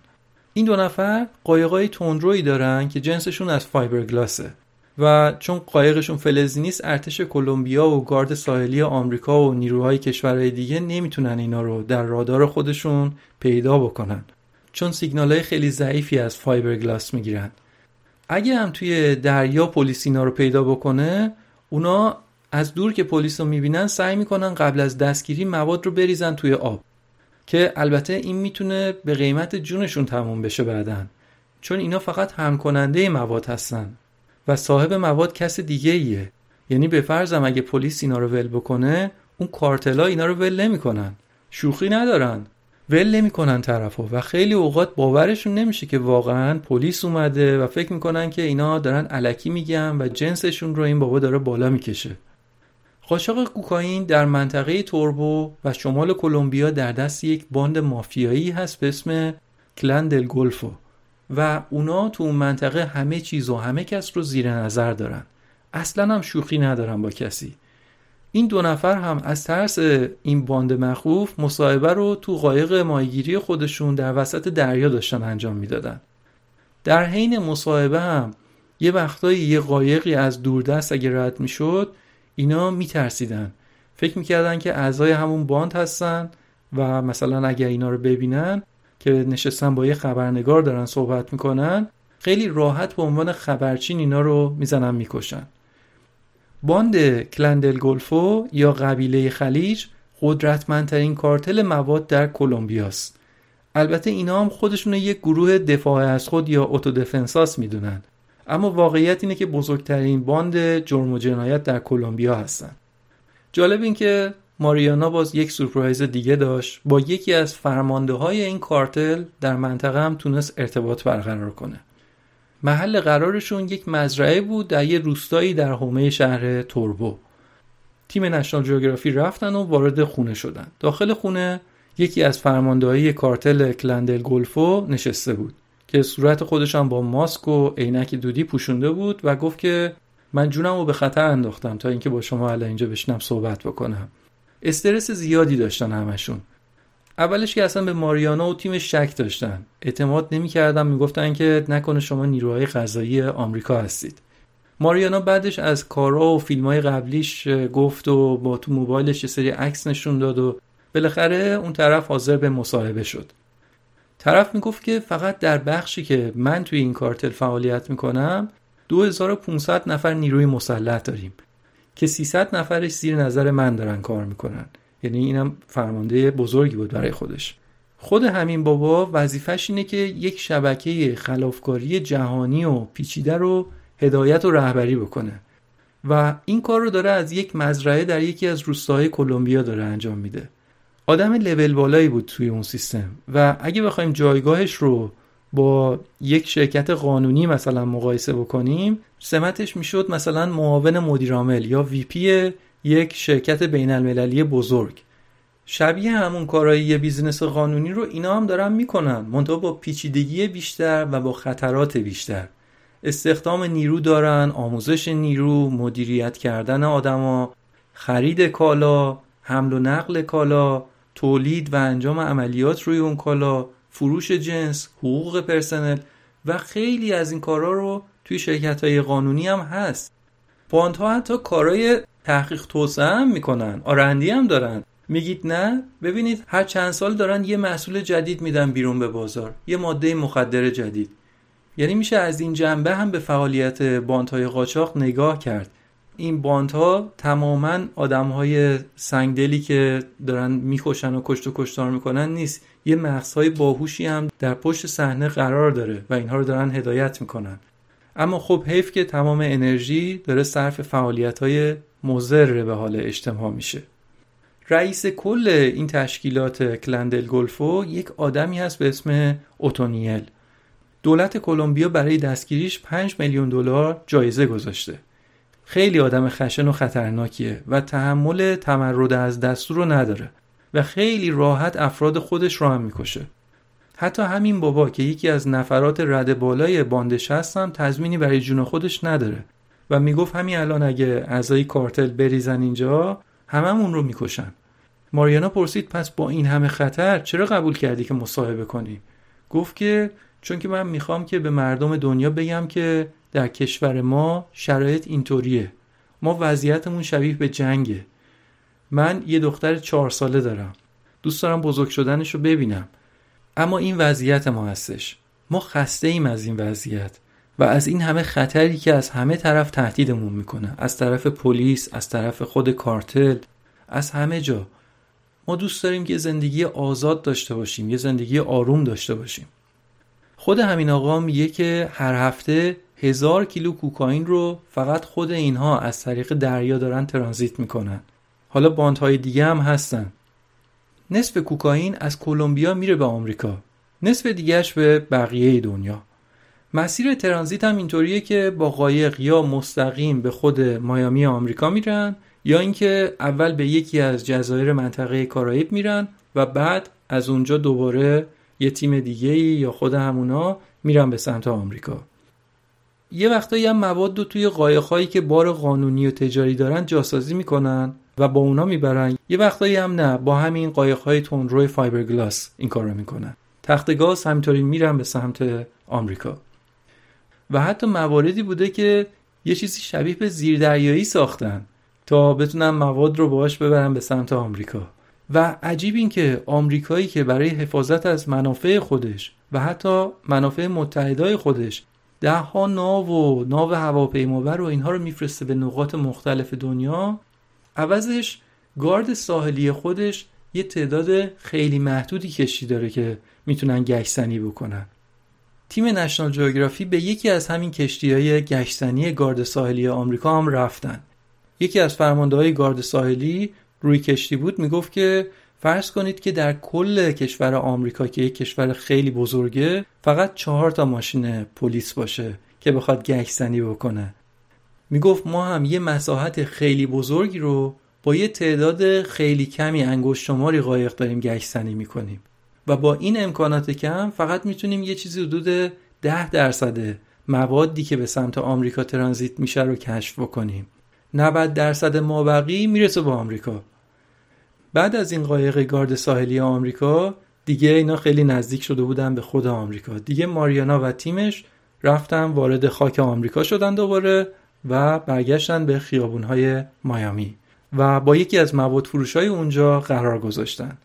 این دو نفر قایقای تندرویی دارن که جنسشون از فایبرگلاسه و چون قایقشون فلزی نیست ارتش کلمبیا و گارد ساحلی آمریکا و نیروهای کشورهای دیگه نمی‌تونن اینا رو در رادار خودشون پیدا بکنن. چون سیگنال های خیلی ضعیفی از فایبرگلاس می‌گیرن. اگه هم توی دریا پلیس اینا رو پیدا بکنه اونا از دور که پلیس رو می‌بینن سعی می‌کنن قبل از دستگیری مواد رو بریزن توی آب که البته این می‌تونه به قیمت جونشون تموم بشه بعدن چون اینا فقط هم کننده مواد هستن و صاحب مواد کس دیگه ایه. یعنی به فرضم اگه پلیس اینا رو ول بکنه اون کارتلا اینا رو ول نمی‌کنن. شوخی ندارن. ول نمی‌کنن طرفو و خیلی اوقات باورشون نمیشه که واقعا پلیس اومده و فکر می‌کنن که اینا دارن علکی میگن و جنسشون رو این بابا داره بالا می‌کشه. قاچاق کوکائین در منطقه توربو و شمال کلمبیا در دست یک باند مافیایی هست به اسم کلن دل گلفو و اونا تو اون منطقه همه چیز و همه کس رو زیر نظر دارن. اصلا هم شوخی ندارن با کسی. این دو نفر هم از ترس این باند مخوف مصاحبه رو تو قایق ماهیگیری خودشون در وسط دریا داشتن انجام می‌دادن. در حین مصاحبه هم یه وقتایی یه قایقی از دوردست اگه رد می‌شد اینا میترسیدن. فکر می‌کردن که اعضای همون باند هستن و مثلا اگر اینا رو ببینن که نشستن با یه خبرنگار دارن صحبت می‌کنن خیلی راحت به عنوان خبرچین اینا رو می‌زنن می‌کشن. باند کلن دل گلفو یا قبیله خلیج قدرتمندترین کارتل مواد در کلمبیاست. البته اینا هم خودشون یک گروه دفاع از خود یا autodefensas می‌دونن. اما واقعیت اینه که بزرگترین باند جرم و جنایت در کلمبیا هستن. جالب این که ماریانا باز یک سورپرایز دیگه داشت. با یکی از فرمانده های این کارتل در منطقه هم تونست ارتباط برقرار کنه. محل قرارشون یک مزرعه بود در یه روستایی در حومه شهر توربو. تیم نشنال جیوگرافی رفتن و وارد خونه شدن. داخل خونه یکی از فرمانده های کارتل کلن دل گلفو نشسته بود. که صورت هم با ماسک و عینک دودی پوشونده بود و گفت که من جونم رو به خطر انداختم تا اینکه با شما الان اینجا بشنم صحبت بکنم. استرس زیادی داشتن همشون. اولش که اصلا به ماریانا و تیم شک داشتن. اعتماد نمی‌کردن می‌گفتن که نکنه شما نیروهای غذایی آمریکا هستید. ماریانا بعدش از کارا و فیلم های قبلیش گفت و با تو موبایلش یه سری عکس نشون داد و بالاخره اون طرف حاضر به مصاحبه شد. طرف می‌گفت که فقط در بخشی که من توی این کارتل فعالیت می‌کنم 2500 نفر نیروی مسلح داریم که 300 نفرش زیر نظر من دارن کار می‌کنن. یعنی اینم فرمانده بزرگی بود برای خودش. خود همین بابا وظیفش اینه که یک شبکه خلافکاری جهانی و پیچیده رو هدایت و رهبری بکنه. و این کار رو داره از یک مزرعه در یکی از روستاهای کلمبیا داره انجام میده. آدم لول بالایی بود توی اون سیستم. و اگه بخوایم جایگاهش رو با یک شرکت قانونی مثلا مقایسه بکنیم سمتش می‌شد مثلا معاون مدیرعامل یا VP یک شرکت بین المللی بزرگ. شبیه همون کارایی یه business قانونی رو اینا هم دارن می‌کنن منتها با پیچیدگی بیشتر و با خطرات بیشتر. استخدام نیرو دارن آموزش نیرو مدیریت کردن آدما خرید کالا حمل و نقل کالا تولید و انجام عملیات روی اون کالا فروش جنس حقوق پرسنل و خیلی از این کارا رو توی شرکت های قانونی هم هست. باند ها حتی کارای تحقیق توسعه هم می‌کنن آرندی هم دارن. میگید نه؟ ببینید هر چند سال دارن یه محصول جدید میدن بیرون به بازار یه ماده مخدر جدید. یعنی میشه از این جنبه هم به فعالیت باندهای قاچاق نگاه کرد. این باندها تماما آدمهای سنگدلی که دارن می‌کشن و کشت و کشتار می‌کنن نیست. یه مغزهای باهوشی هم در پشت صحنه قرار داره و اینها رو دارن هدایت می‌کنن. اما خب حیف که تمام انرژی داره صرف فعالیت های مزر به حال اجتماع میشه. رئیس کل این تشکیلات کلندل گلفو یک آدمی هست به اسم اوتونیل. دولت کلمبیا برای دستگیریش 5 میلیون دلار جایزه گذاشته. خیلی آدم خشن و خطرناکیه و تحمل تمرد از دستور رو نداره و خیلی راحت افراد خودش رو هم می‌کشه. حتی همین بابا که یکی از نفرات رد بالای باندش هستم تضمینی برای جون خودش نداره و می‌گفت همین الان اگه اعضای کارتل بریزن اینجا هممون رو می‌کشن. ماریانا پرسید پس با این همه خطر چرا قبول کردی که مصاحبه کنی؟ گفت که چون که من می‌خوام که به مردم دنیا بگم که در کشور ما شرایط اینطوریه. ما وضعیتمون شبیه به جنگه. من یه دختر چهار ساله دارم. دوست دارم بزرگ شدنش رو ببینم. اما این وضعیت ما هستش. ما خسته ایم از این وضعیت و از این همه خطری که از همه طرف تهدیدمون می‌کنه. از طرف پلیس از طرف خود کارتل از همه جا. ما دوست داریم که زندگی آزاد داشته باشیم یه زندگی آروم داشته باشیم. خود همین آقا میگه که هر هفته هزار کیلو کوکائین رو فقط خود اینها از طریق دریا دارن ترانزیت می‌کنن. حالا باندهای دیگه هم هستن. نصف کوکائین از کلمبیا میره به آمریکا. نصف دیگهش به بقیه دنیا. مسیر ترانزیت هم اینطوریه که با قایق یا مستقیم به خود مایامی آمریکا میرن یا اینکه اول به یکی از جزایر منطقه کارائیب میرن و بعد از اونجا دوباره یه تیم دیگه یا خود همونا میرن به سمت آمریکا. یه وقتایی هم مواد رو توی قایقهایی که بار قانونی و تجاری دارن جاسازی می‌کنن و با اونا می‌برن. یه وقتایی هم نه با همین قایقهای تندروی فایبرگلاس این کار رو می‌کنن. تخت گاز همینطوری میرن به سمت آمریکا. و حتی مواردی بوده که یه چیزی شبیه به زیردریایی ساختن تا بتونن مواد رو باهاش ببرن به سمت آمریکا. و عجیب این که آمریکایی که برای حفاظت از منافع خودش و حتی منافع متحدای خودش ده ها ناو و ناو هواپیمابر و اینها رو میفرسته به نقاط مختلف دنیا. عوضش گارد ساحلی خودش یه تعداد خیلی محدودی کشتی داره که می‌تونن گشتنی بکنن. تیم نشنال جیوگرافی به یکی از همین کشتی های گشتنی گارد ساحلی آمریکا هم رفتن. یکی از فرمانده های گارد ساحلی روی کشتی بود می‌گفت که فرض کنید که در کل کشور آمریکا که یک کشور خیلی بزرگه فقط چهار تا ماشین پلیس باشه که بخواد گشتنی بکنه. می‌گفت ما هم یه مساحت خیلی بزرگی رو با یه تعداد خیلی کمی انگشت شماری قایق داریم گشتنی می‌کنیم. و با این امکانات کم فقط می‌تونیم یه چیزی حدود ده درصد موادی که به سمت آمریکا ترانزیت میشه رو کشف بکنیم. 90 درصد مابقی می‌رسه به آمریکا. بعد از این قایق گارد ساحلی آمریکا دیگه اینا خیلی نزدیک شده بودن به خود آمریکا. دیگه ماریانا و تیمش رفتن وارد خاک آمریکا شدن دوباره و برگشتن به خیابونهای مایامی. و با یکی از مواد فروش های اونجا قرار گذاشتن.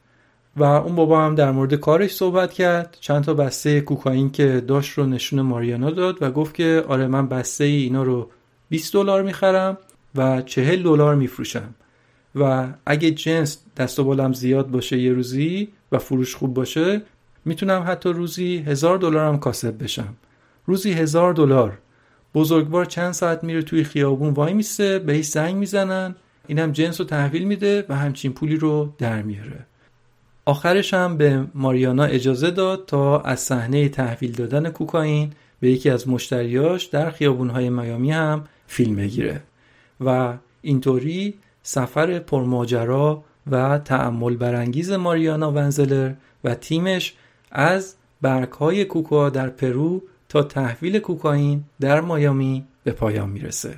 و اون بابا هم در مورد کارش صحبت کرد. چند تا بسته کوکائین که داشت رو نشون ماریانا داد و گفت که آره من بسته ای اینا رو 20 دلار می‌خرم و 40 دلار میفروشم. و اگه جنس دست و بالم زیاد باشه یه روزی و فروش خوب باشه می‌تونم حتی روزی هزار دلار هم کاسب بشم. روزی هزار دلار. بزرگوار چند ساعت میره توی خیابون وای میسته بهش زنگ می‌زنن. اینم جنس رو تحویل میده و همچین پولی رو در میاره. آخرش هم به ماریانا اجازه داد تا از صحنه تحویل دادن کوکائین به یکی از مشتریاش در خیابونهای میامی هم فیلم بگیره. و اینطوری سفر پرماجرا و تعمل برانگیز ماریانا ونزلر و تیمش از برگهای کوکا در پرو تا تحویل کوکائین در مایامی به پایان می‌رسه.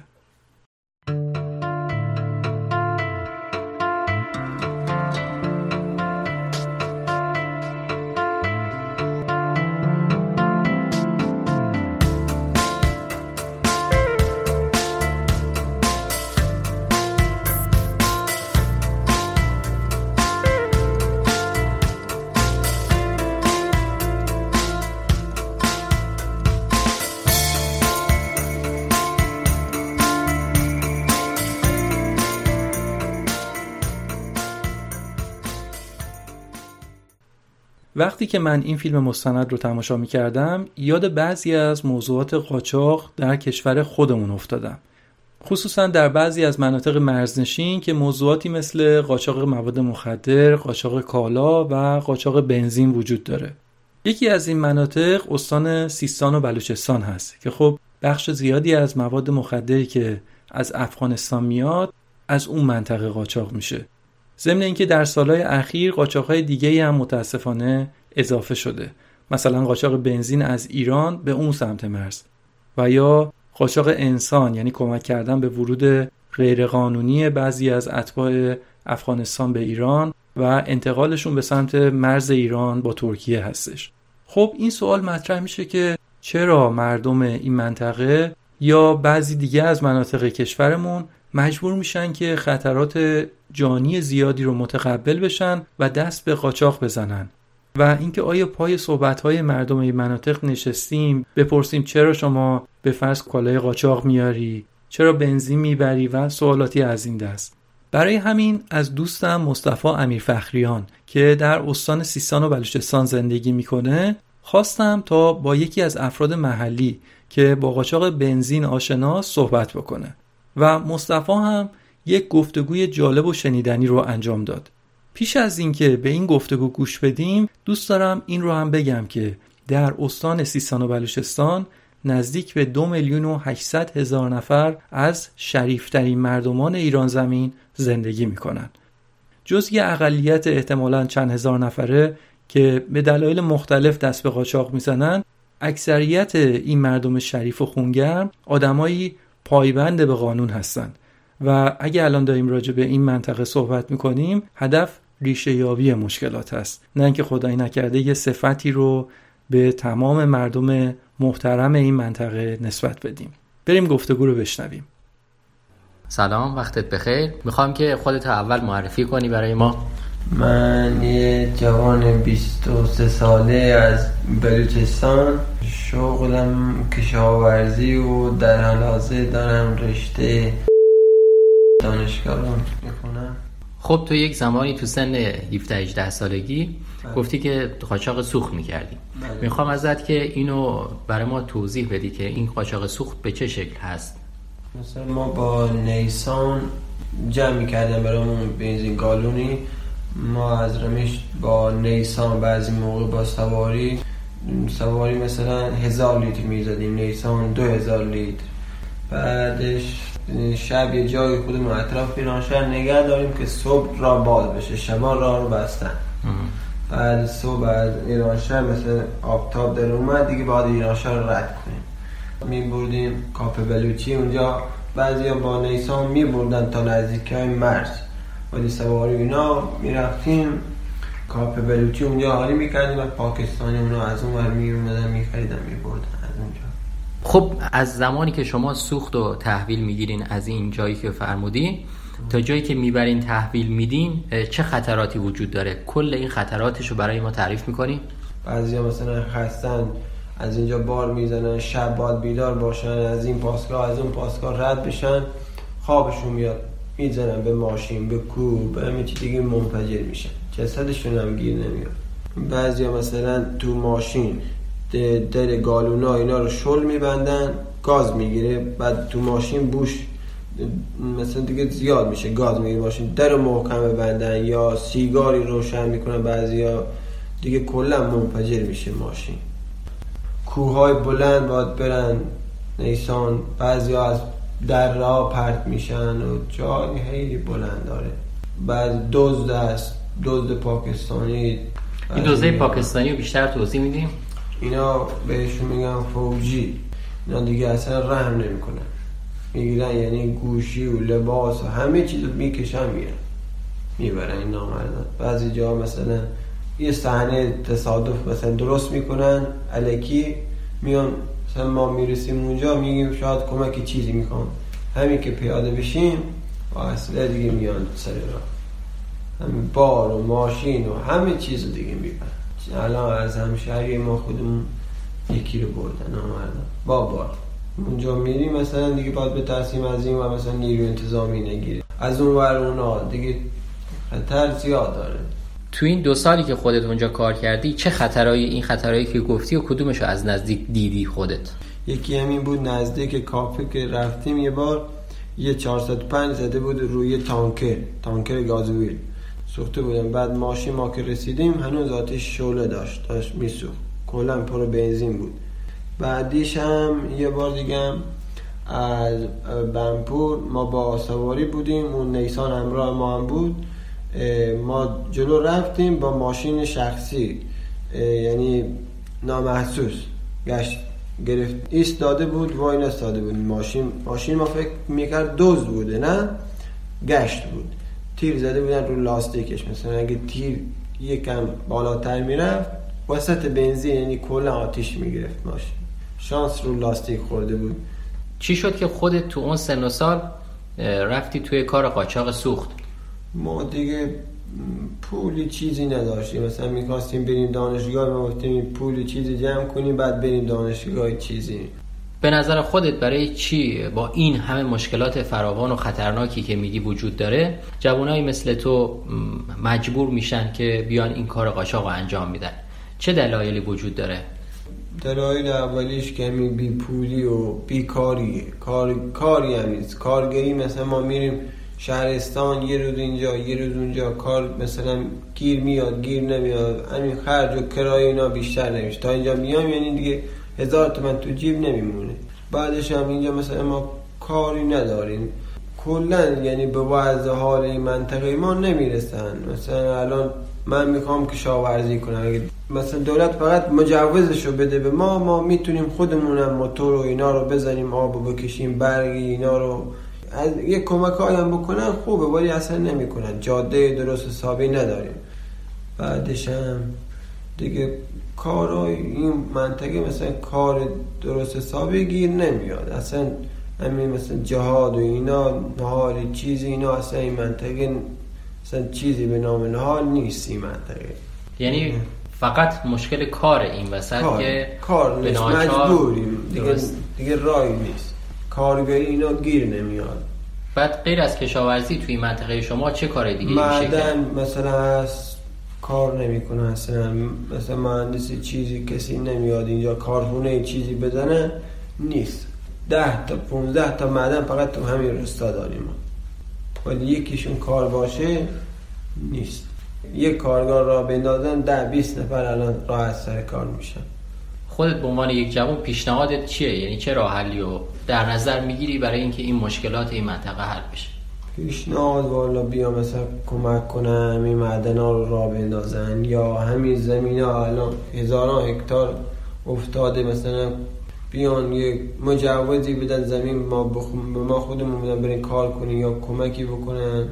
وقتی که من این فیلم مستند رو تماشا می کردم یاد بعضی از موضوعات قاچاق در کشور خودمون افتادم خصوصا در بعضی از مناطق مرزنشین که موضوعاتی مثل قاچاق مواد مخدر، قاچاق کالا و قاچاق بنزین وجود داره. یکی از این مناطق استان سیستان و بلوچستان هست که خب بخش زیادی از مواد مخدری که از افغانستان میاد از اون منطقه قاچاق میشه. ضمن اینکه در سالهای اخیر قاچاقهای دیگه هم متاسفانه اضافه شده. مثلا قاچاق بنزین از ایران به اون سمت مرز. و یا قاچاق انسان یعنی کمک کردن به ورود غیرقانونی بعضی از اتباع افغانستان به ایران و انتقالشون به سمت مرز ایران با ترکیه هستش. خب این سوال مطرح میشه که چرا مردم این منطقه یا بعضی دیگه از مناطق کشورمون مجبور میشن که خطرات جانی زیادی رو متقبل بشن و دست به قاچاق بزنن؟ و اینکه آیا پای صحبت مردم این مناطق نشستیم بپرسیم چرا شما به فرض کالای قاچاق میاری؟ چرا بنزین می‌بری؟ و سوالاتی از این دست. برای همین از دوستم مصطفی امیر فخریان که در استان سیستان و بلوچستان زندگی می‌کنه خواستم تا با یکی از افراد محلی که با قاچاق بنزین آشناس صحبت بکنه. و مصطفی هم یک گفتگوی جالب و شنیدنی رو انجام داد. پیش از اینکه به این گفتگو گوش بدیم دوست دارم این رو هم بگم که در استان سیستان و بلوچستان نزدیک به دو میلیون و 800 هزار نفر از شریفترین مردمان ایران زمین زندگی می‌کنن جز یه اقلیت احتمالا چند هزار نفره که به دلایل مختلف دست به قاچاق می‌زنن اکثریت این مردم شریف و خونگرم آدمایی پایبند به قانون هستند. و اگه الان داریم راجع به این منطقه صحبت می‌کنیم هدف ریشه یابی مشکلات است. نه اینکه خدایی نکرده یه صفتی رو به تمام مردم محترم این منطقه نسبت بدیم. بریم گفتگو رو بشنویم. سلام وقتت بخیر. می‌خوام که خودت اول معرفی کنی برای ما. من یه جوان 23 ساله از بلوچستان. شغلم کشاورزی و در حال حاضر دارم رشته دانشگاه رو می‌خونم خب تو یک زمانی تو سن 17 18 سالگی بله. گفتی که قاچاق سوخت می‌کردی. بله. می‌خوام ازت که اینو برای ما توضیح بدی که این قاچاق سوخت به چه شکل هست. مثلا ما با نیسان جمع می‌کردیم برامون بنزین گالونی. ما از رمیش با نیسان بعضی موقع با سواری سواری مثلا هزار لیتر می‌زدیم. نیسان دو هزار لیتر. بعدش شب یه جای خودمون اطراف شهر نگه داریم که صبح را باز بشه شما راه رو بستن. بعد صبح از ایرانشهر مثل آفتاب در اومد دیگه بعد ایرانشهر رد کنیم. می بردیم کافه بلوچی اونجا بعضی با نیسان می بردن تا نزدیک های مرز. ولی سواری اینا می رفتیم کافه بلوچی اونجا حالی می‌کردیم و پاکستانی اونا از اون ور می اومدن می خریدن می بردن از اونجا. خب از زمانی که شما سوخت و تحویل می‌گیرین از این جایی که فرمودین تا جایی که می‌برین تحویل میدین چه خطراتی وجود داره؟ کل این خطراتش رو برای ما تعریف می‌کنین بعضی مثلا خستن از اینجا بار می‌زنن شب باید بیدار باشن از این پاسگاه از اون پاسگاه رد بشن خوابشون میاد می‌زنن به ماشین به کوه به همه چی دیگه منفجر میشن. جسدشون هم گیر نمیاد. بعضی مثلا تو ماشین در گالونا اینا رو شل میبندن گاز می‌گیره بعد تو ماشین بوش مثلا دیگه زیاد میشه گاز می‌گیره ماشین در محکم ببندن یا سیگاری روشن می‌کنن بعضیا. دیگه کلا منفجر میشه ماشین. کوههای بلند باید برن نیسان بعضی از در راه پرت میشن و جای خیلی بلند داره بعد دزد است دزد پاکستانی. این دوزه پاکستانی رو بیشتر توضیح میدیم؟ اینا بهشون میگن فوجی. اینا دیگه اصلا رحم نمی‌کنن. می‌گیرن یعنی گوشی و لباس و همه چیز می‌کشن میرن. می‌برن این نامردان. بعضی جا مثلا یه صحنه تصادف مثلا درست می‌کنن الکی میان مثلا ما می‌رسیم اونجا میگیم شاید کمک چیزی می‌خوام. همین که پیاده بشیم و اصلا دیگه میان سر را همین بار و ماشین و همه چیز دیگه می‌برن. الان از همشهری ما خودمون یکی رو بردن نامردان با بار اونجا میریم مثلا دیگه باید به تصمیم از این و مثلا نیرو انتظامی نگیره از اون ور اونا دیگه خطر زیاد داره. تو این دو سالی که خودت اونجا کار کردی چه خطرهایی این خطرهایی که گفتی و کدومش رو از نزدیک دیدی خودت؟ یکی همین بود نزدیک کافه که رفتیم یه بار یه 405 زده بود روی تانکر تانکر گازوئیل. سوخته بودم بعد ماشین ما که رسیدیم هنوز آتش شعله داشت داشت میسوخت. کلا پر بنزین بود. بعدیش هم یه بار دیگه از بنپور ما با سواری بودیم. اون نیسان همراه ما هم بود. ما جلو رفتیم با ماشین شخصی. یعنی نامحسوس. گشت گرفت. ایست داده بود وای نستاده بود. ماشین ماشین ما فکر می‌کرد دوز بوده نه؟ گشت بود. تیر زده بودن رو لاستیکش. مثلا اگه تیر یکم بالاتر می‌رفت وسط بنزین یعنی کل آتیش می‌گرفت. ماشین شانس رو لاستیک خورده بود. چی شد که خودت تو اون سن و سال رفتی توی کار قاچاق سوخت؟ ما دیگه پولی چیزی نداشتیم. مثلا می‌خواستیم بریم دانشگاه ما گفتیم پول چیزی جمع کنیم بعد بریم دانشگاه چیزی. به نظر خودت برای چی با این همه مشکلات فراوان و خطرناکی که میگی وجود داره جوانایی مثل تو مجبور میشن که بیان این کار قاچاق انجام میدن؟ چه دلایلی وجود داره؟ دلایل اولیش که همین بی پولی و بیکاریه کار کاری هم نیست. کارگری مثلا ما میریم شهرستان یه روز اینجا یه روز اونجا. کار مثلا گیر میاد گیر نمیاد. همین خرج و کرایه اینا بیشتر نمیشه. تا اینجا میام یعنی دیگه هزار تومن تو جیب نمیمونه. بعدش هم اینجا مثلا ما کاری نداریم. کلا یعنی به وضع حال منطقه ما نمی‌رسن. مثلا الان من می‌خوام که شاورزی کنم مثلا دولت فقط مجوزشو بده به ما ما می‌تونیم خودمونم موتور و اینا رو بزنیم آب بکشیم برگی اینا رو. از یه کمک هایم بکنن خوبه ولی اصلا نمی‌کنن. جاده درست حسابی نداریم. بعدش هم دیگه کارای این منطقه مثلا کار درست حسابی گیر نمیاد. اصلا همین مثلا جهاد و اینا نهار چیزی اینا اصلا این منطقه مثلا چیزی به نام نهار نیست این منطقه. یعنی فقط مشکل کار این وسط کار. که کار نیست. مجبوریم. دیگه, دیگه رای نیست. کارگری اینا گیر نمیاد. بعد غیر از کشاورزی توی منطقه شما چه کار دیگه میشه معدن مثلا از کار نمی‌کنه. اصلا مثلا مهندسی چیزی کسی نمیاد اینجا کارخونه چیزی بزنه نیست. ده تا 15 تا معدن فقط تو همین رستا داریم ولی یکیشون کار باشه نیست. یک کارگاه را بندازن ده 20 نفر الان راحت سر کار میشن. خودت به عنوان یک جوان پیشنهادت چیه؟ یعنی چه راه حلی رو در نظر می‌گیری برای اینکه این مشکلات این منطقه حل بشه؟ پیشنهاد والا بیا مثلا کمک کنن این معدنا رو را بندازن یا همین زمین ها الان هزاران هکتار افتاده مثلا بیان یه مجوزی بدن زمین ما بخ... ما خودمون بدن برین کار کنیم یا کمکی بکنن.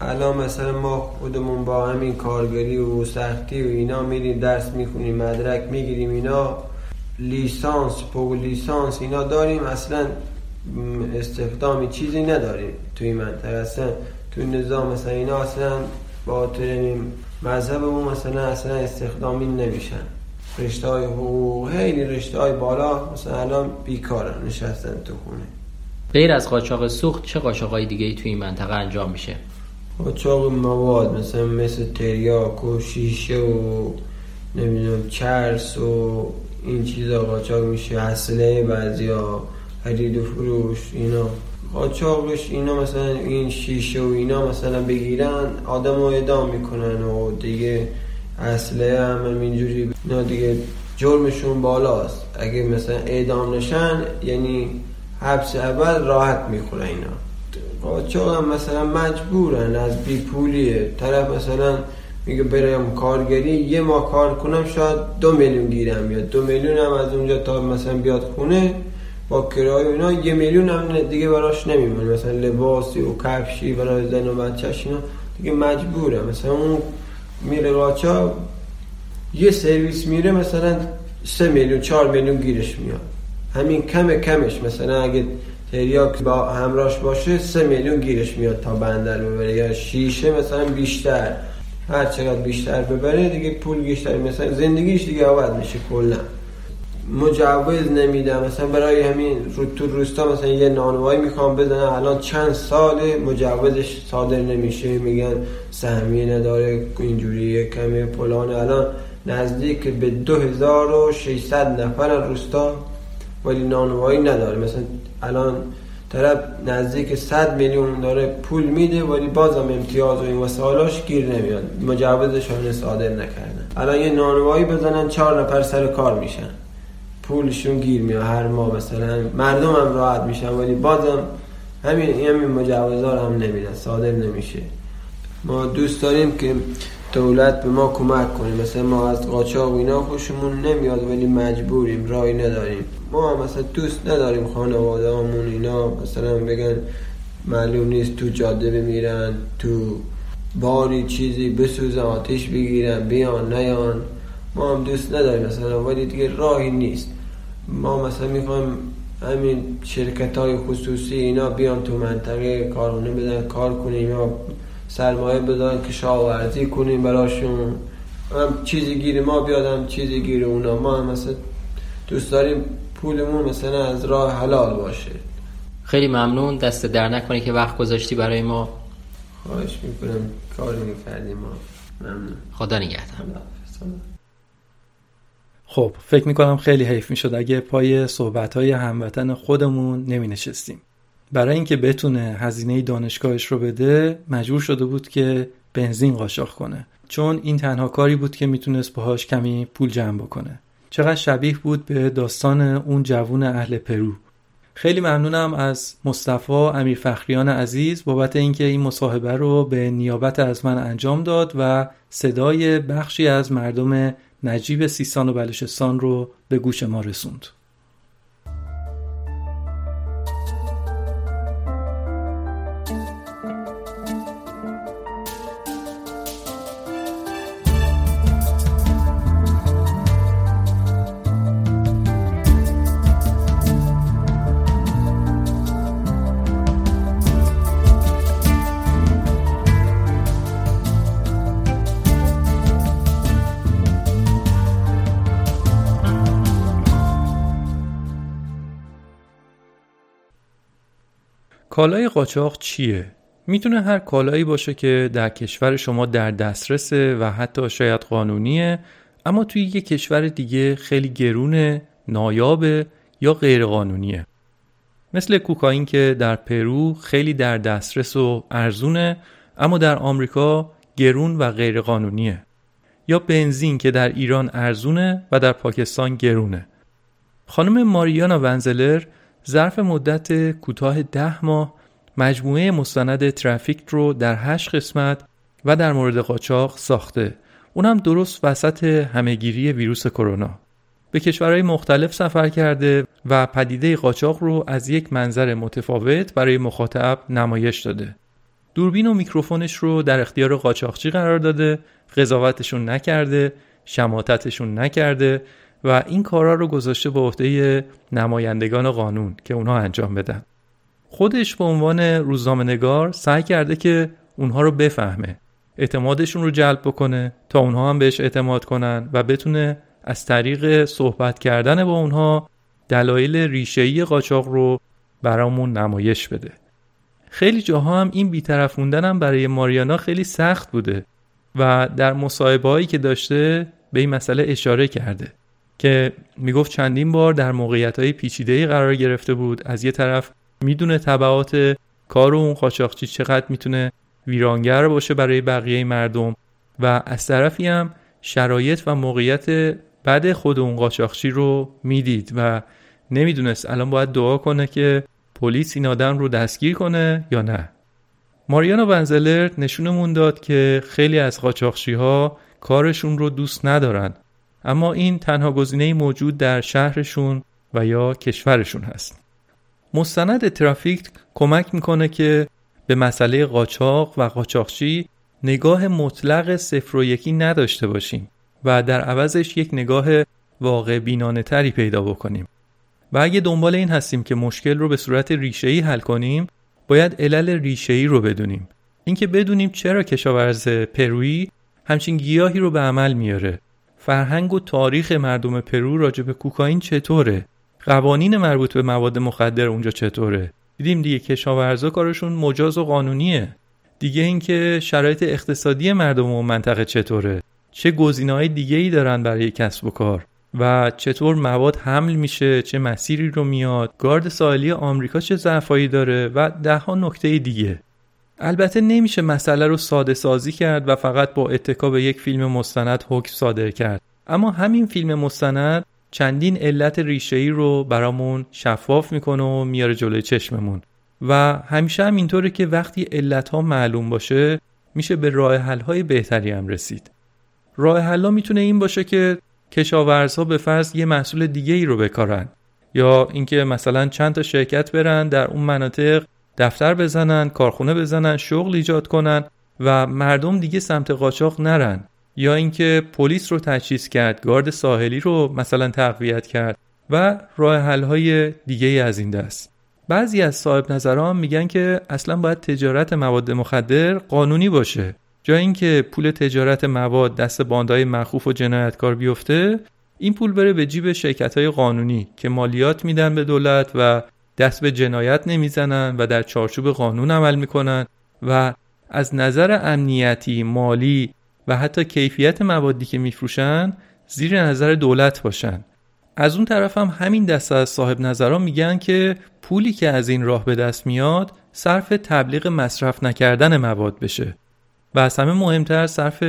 الان مثلا ما خودمون با همین کارگری و سختی و اینا میریم درس می‌خونیم مدرک می‌گیریم اینا لیسانس پو لیسانس اینا داریم. اصلا استخدامی چیزی نداریم توی این منطقه اصلا توی نظام مثلا اینا اصلا با ترین مذهبمون مثلا اصلا استخدامی نمیشن. رشته های حقوق خیلی رشته های بالا مثلا الان بیکارن نشستن تو خونه. غیر از قاچاق سوخت چه قاچاقای دیگه ای توی این منطقه انجام میشه؟ قاچاق مواد مثلا مثل تریاک و شیشه و نمی‌دونم چرس و این چیزا قاچاق میشه. اصله بعضیا حدید و فروش اینا. قاچاقش اینا مثلا این شیشه و اینا مثلا بگیرن آدم رو ادام می‌کنن و دیگه اصله هم اینجوری اینا دیگه جرمشون بالاست. اگه مثلا اعدام نشن یعنی حبس اول راحت می‌خوره اینا. قاچاق هم مثلا مجبورن از بی پولیه. طرف مثلا میگه برایم کارگری یه ماه کار کنم شاید دو میلیون گیرم بیاد. دو میلیون هم از اونجا تا مثلا بیاد خونه با کرایه اینا یه میلیون هم دیگه براش نمیمونه. مثلا لباسی و کفشی برای زن و بچهش اینا دیگه مجبوره. مثلا اون میره قاچا یه سرویس میره مثلا سه میلیون چهار میلیون گیرش میاد. همین کم کمش. مثلا اگه تریاک با همراش باشه سه میلیون گیرش میاد تا بندر ببره. یا شیشه مثلا بیشتر. هر چقدر بیشتر ببره دیگه پول بیشتر مثلا زندگیش دیگه عوض میشه کلا مجوز نمیدم. مثلا برای همین رو تو روستا مثلا یه نانوایی می‌خوام بزنن الان چند سال مجوزش صادر نمیشه. میگن سهمیه نداره اینجوری کمی پلان الان نزدیک به 2600 نفر روستا ولی نانوایی نداره. مثلا الان طرف نزدیک 100 میلیون داره پول میده ولی بازم امتیاز و این وسایلاش گیر نمیاد. مجوزش هم صادر نکردن. الان یه نانوایی بزنن چهار نفر سر کار میشن. پولشون گیر میاد. هر ماه مثلا مردم هم راحت میشن ولی بازم همین همین مجوزا هم نمیدن. صادر نمیشه. ما دوست داریم که دولت به ما کمک کنه. مثلا ما از قاچاق و اینا خوشمون نمیاد ولی مجبوریم رای نداریم. ما مثلا دوست نداریم خانواده همون اینا مثلا بگن معلوم نیست تو جاده بمیرن تو باری چیزی بسوزن آتیش بگیرن بیان نیان. ما هم دوست نداریم مثلا ولی دیگه راهی نیست. ما مثلا می‌خوایم همین شرکت های خصوصی اینا بیان تو منطقه کارونه بدن کار کنیم یا سرمایه بدن که شاورزی کنیم براشون. هم چیزی گیر ما بیادم چیزی گیر اونا. ما هم مثلا دوست داریم پولمون مثلا از راه حلال باشه. خیلی ممنون. دست در نکنی که وقت گذاشتی برای ما. خواهش می‌کنم. کاری می‌کردیم ما. ممنون. خدا نگهدار. خب فکر می‌کنم خیلی حیف می‌شد. اگه پای صحبت های هموطن خودمون نمی نشستیم برای اینکه بتونه هزینه دانشگاهش رو بده مجبور شده بود که بنزین قاچاق کنه. چون این تنها کاری بود که می‌تونست باهاش کمی پول جمع بکنه. چقدر شبیه بود به داستان اون جوون اهل پرو. خیلی ممنونم از مصطفی امیر فخریان عزیز بابت اینکه این مصاحبه رو به نیابت از من انجام داد و صدای بخشی از مردم نجیب سیستان و بلوچستان رو به گوش ما رسوند. کالای قاچاق چیه؟ می‌تونه هر کالایی باشه که در کشور شما در دسترسه و حتی شاید قانونیه اما توی یه کشور دیگه خیلی گرونه، نایابه یا غیرقانونیه. مثل کوکائین که در پرو خیلی در دسترس و ارزونه اما در آمریکا گرون و غیرقانونیه. یا بنزین که در ایران ارزونه و در پاکستان گرونه. خانم ماریانا ونزلر ظرف مدت کوتاه ده ماه مجموعه مستند ترافیک رو در هشت قسمت و در مورد قاچاق ساخته. اونم درست وسط همهگیری ویروس کرونا. به کشورهای مختلف سفر کرده و پدیده قاچاق رو از یک منظر متفاوت برای مخاطب نمایش داده. دوربین و میکروفونش رو در اختیار قاچاقچی قرار داده قضاوتشون نکرده شماتتشون نکرده و این کارا رو گذاشته به عهده نمایندگان قانون که اونها انجام بدن. خودش به عنوان روزنامه نگار سعی کرده که اونها رو بفهمه اعتمادشون رو جلب بکنه تا اونها هم بهش اعتماد کنن و بتونه از طریق صحبت کردن با اونها دلایل ریشه‌ای قاچاق رو برامون نمایش بده. خیلی جاها هم این بیطرف هم برای ماریانا خیلی سخت بوده و در مصاحبه هایی که داشته به این مسئله اشاره کرده. که می‌گفت چندین بار در موقعیت های پیچیده قرار گرفته بود. از یه طرف می‌دونه طبعات کار اون قاچاقچی چقدر می‌تونه ویرانگر باشه برای بقیه مردم و از طرفی هم شرایط و موقعیت بعد خود اون قاچاقچی رو می‌دید و نمی‌دونست الان باید دعا کنه که پلیس این آدم رو دستگیر کنه یا نه. ماریانا ونزلر نشونمون داد که خیلی از قاچاقچی ها کارشون رو دوست ندارن. اما این تنها گزینه موجود در شهرشون و یا کشورشون هست. مستند ترافیک کمک می‌کنه که به مسئله قاچاق و قاچاقچی نگاه مطلق صفر و یکی نداشته باشیم و در عوضش یک نگاه واقع بینانه تری پیدا بکنیم. و اگه دنبال این هستیم که مشکل رو به صورت ریشه‌ای حل کنیم باید علل ریشه‌ای رو بدونیم. اینکه بدونیم چرا کشاورز پرویی همچین گیاهی رو به عمل میاره. فرهنگ و تاریخ مردم پرو راجع به کوکائین چطوره؟ قوانین مربوط به مواد مخدر اونجا چطوره؟ دیدیم دیگه کشاورزا کارشون مجاز و قانونیه. دیگه اینکه شرایط اقتصادی مردم و منطقه چطوره؟ چه گزینه‌های دیگه ای دارن برای کسب و کار؟ و چطور مواد حمل میشه؟ چه مسیری رو میاد؟ گارد ساحلی آمریکا چه ضعفایی داره؟ و دهها نکته دیگه. البته نمیشه مسئله رو ساده سازی کرد و فقط با اتکا به یک فیلم مستند حکم صادر کرد. اما همین فیلم مستند چندین علت ریشه‌ای رو برامون شفاف می‌کنه و میاره جلوی چشممون. و همیشه هم اینطوره که وقتی علت ها معلوم باشه میشه به راه حل های بهتری هم رسید. راه حل می‌تونه این باشه که کشاورزها به فرض یه محصول دیگه ای رو بکارن یا اینکه مثلا چند تا شرکت برن در اون مناطق دفتر بزنن کارخونه بزنن شغل ایجاد کنن و مردم دیگه سمت قاچاق نرن. یا اینکه پلیس رو تجهیز کرد گارد ساحلی رو مثلا تقویت کرد و راه حل های دیگه از این دست. بعضی از صاحب نظران میگن که اصلا باید تجارت مواد مخدر قانونی باشه. جای اینکه پول تجارت مواد دست باندهای مخوف و جنایتکار بیفته این پول بره به جیب شرکت های قانونی که مالیات میدن به دولت و دست به جنایت نمی‌زنن و در چارچوب قانون عمل می‌کنن و از نظر امنیتی، مالی و حتی کیفیت موادی که میفروشن زیر نظر دولت باشن. از اون طرف هم همین دسته از صاحب نظران میگن که پولی که از این راه به دست میاد صرف تبلیغ مصرف نکردن مواد بشه و از همه مهمتر صرف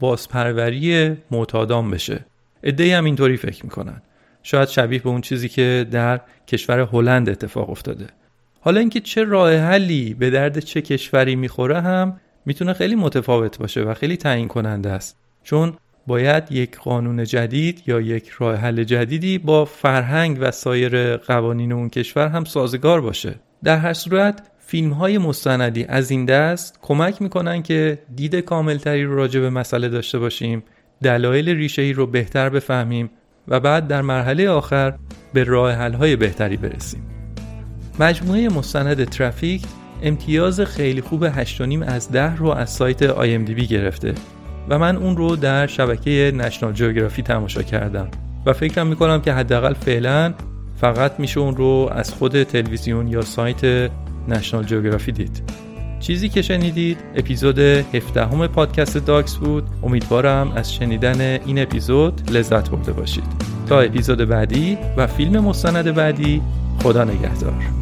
بازپروری معتادان بشه. ادهی هم اینطوری فکر می‌کنن. شاید شبیه به اون چیزی که در کشور هلند اتفاق افتاده. حالا اینکه چه راه حلی به درد چه کشوری می‌خوره هم می‌تونه خیلی متفاوت باشه و خیلی تعیین کننده است. چون باید یک قانون جدید یا یک راه حل جدیدی با فرهنگ و سایر قوانین اون کشور هم سازگار باشه. در هر صورت فیلم های مستندی از این دست کمک می‌کنن که دید کاملتری رو راجع به مسئله داشته باشیم دلایل ریشه ای رو بهتر بفهمیم و بعد در مرحله آخر به راه حل های بهتری برسیم. مجموعه مستند ترافیک امتیاز خیلی خوب 8.5 از 10 رو از سایت IMDb گرفته و من اون رو در شبکه نشنال جیوگرافی تماشا کردم و فکرم می‌کنم که حداقل فعلا فقط میشه اون رو از خود تلویزیون یا سایت نشنال جیوگرافی دید. چیزی که شنیدید اپیزود 17 همه پادکست داکس بود. امیدوارم از شنیدن این اپیزود لذت برده باشید. تا اپیزود بعدی و فیلم مستند بعدی خدا نگهدار.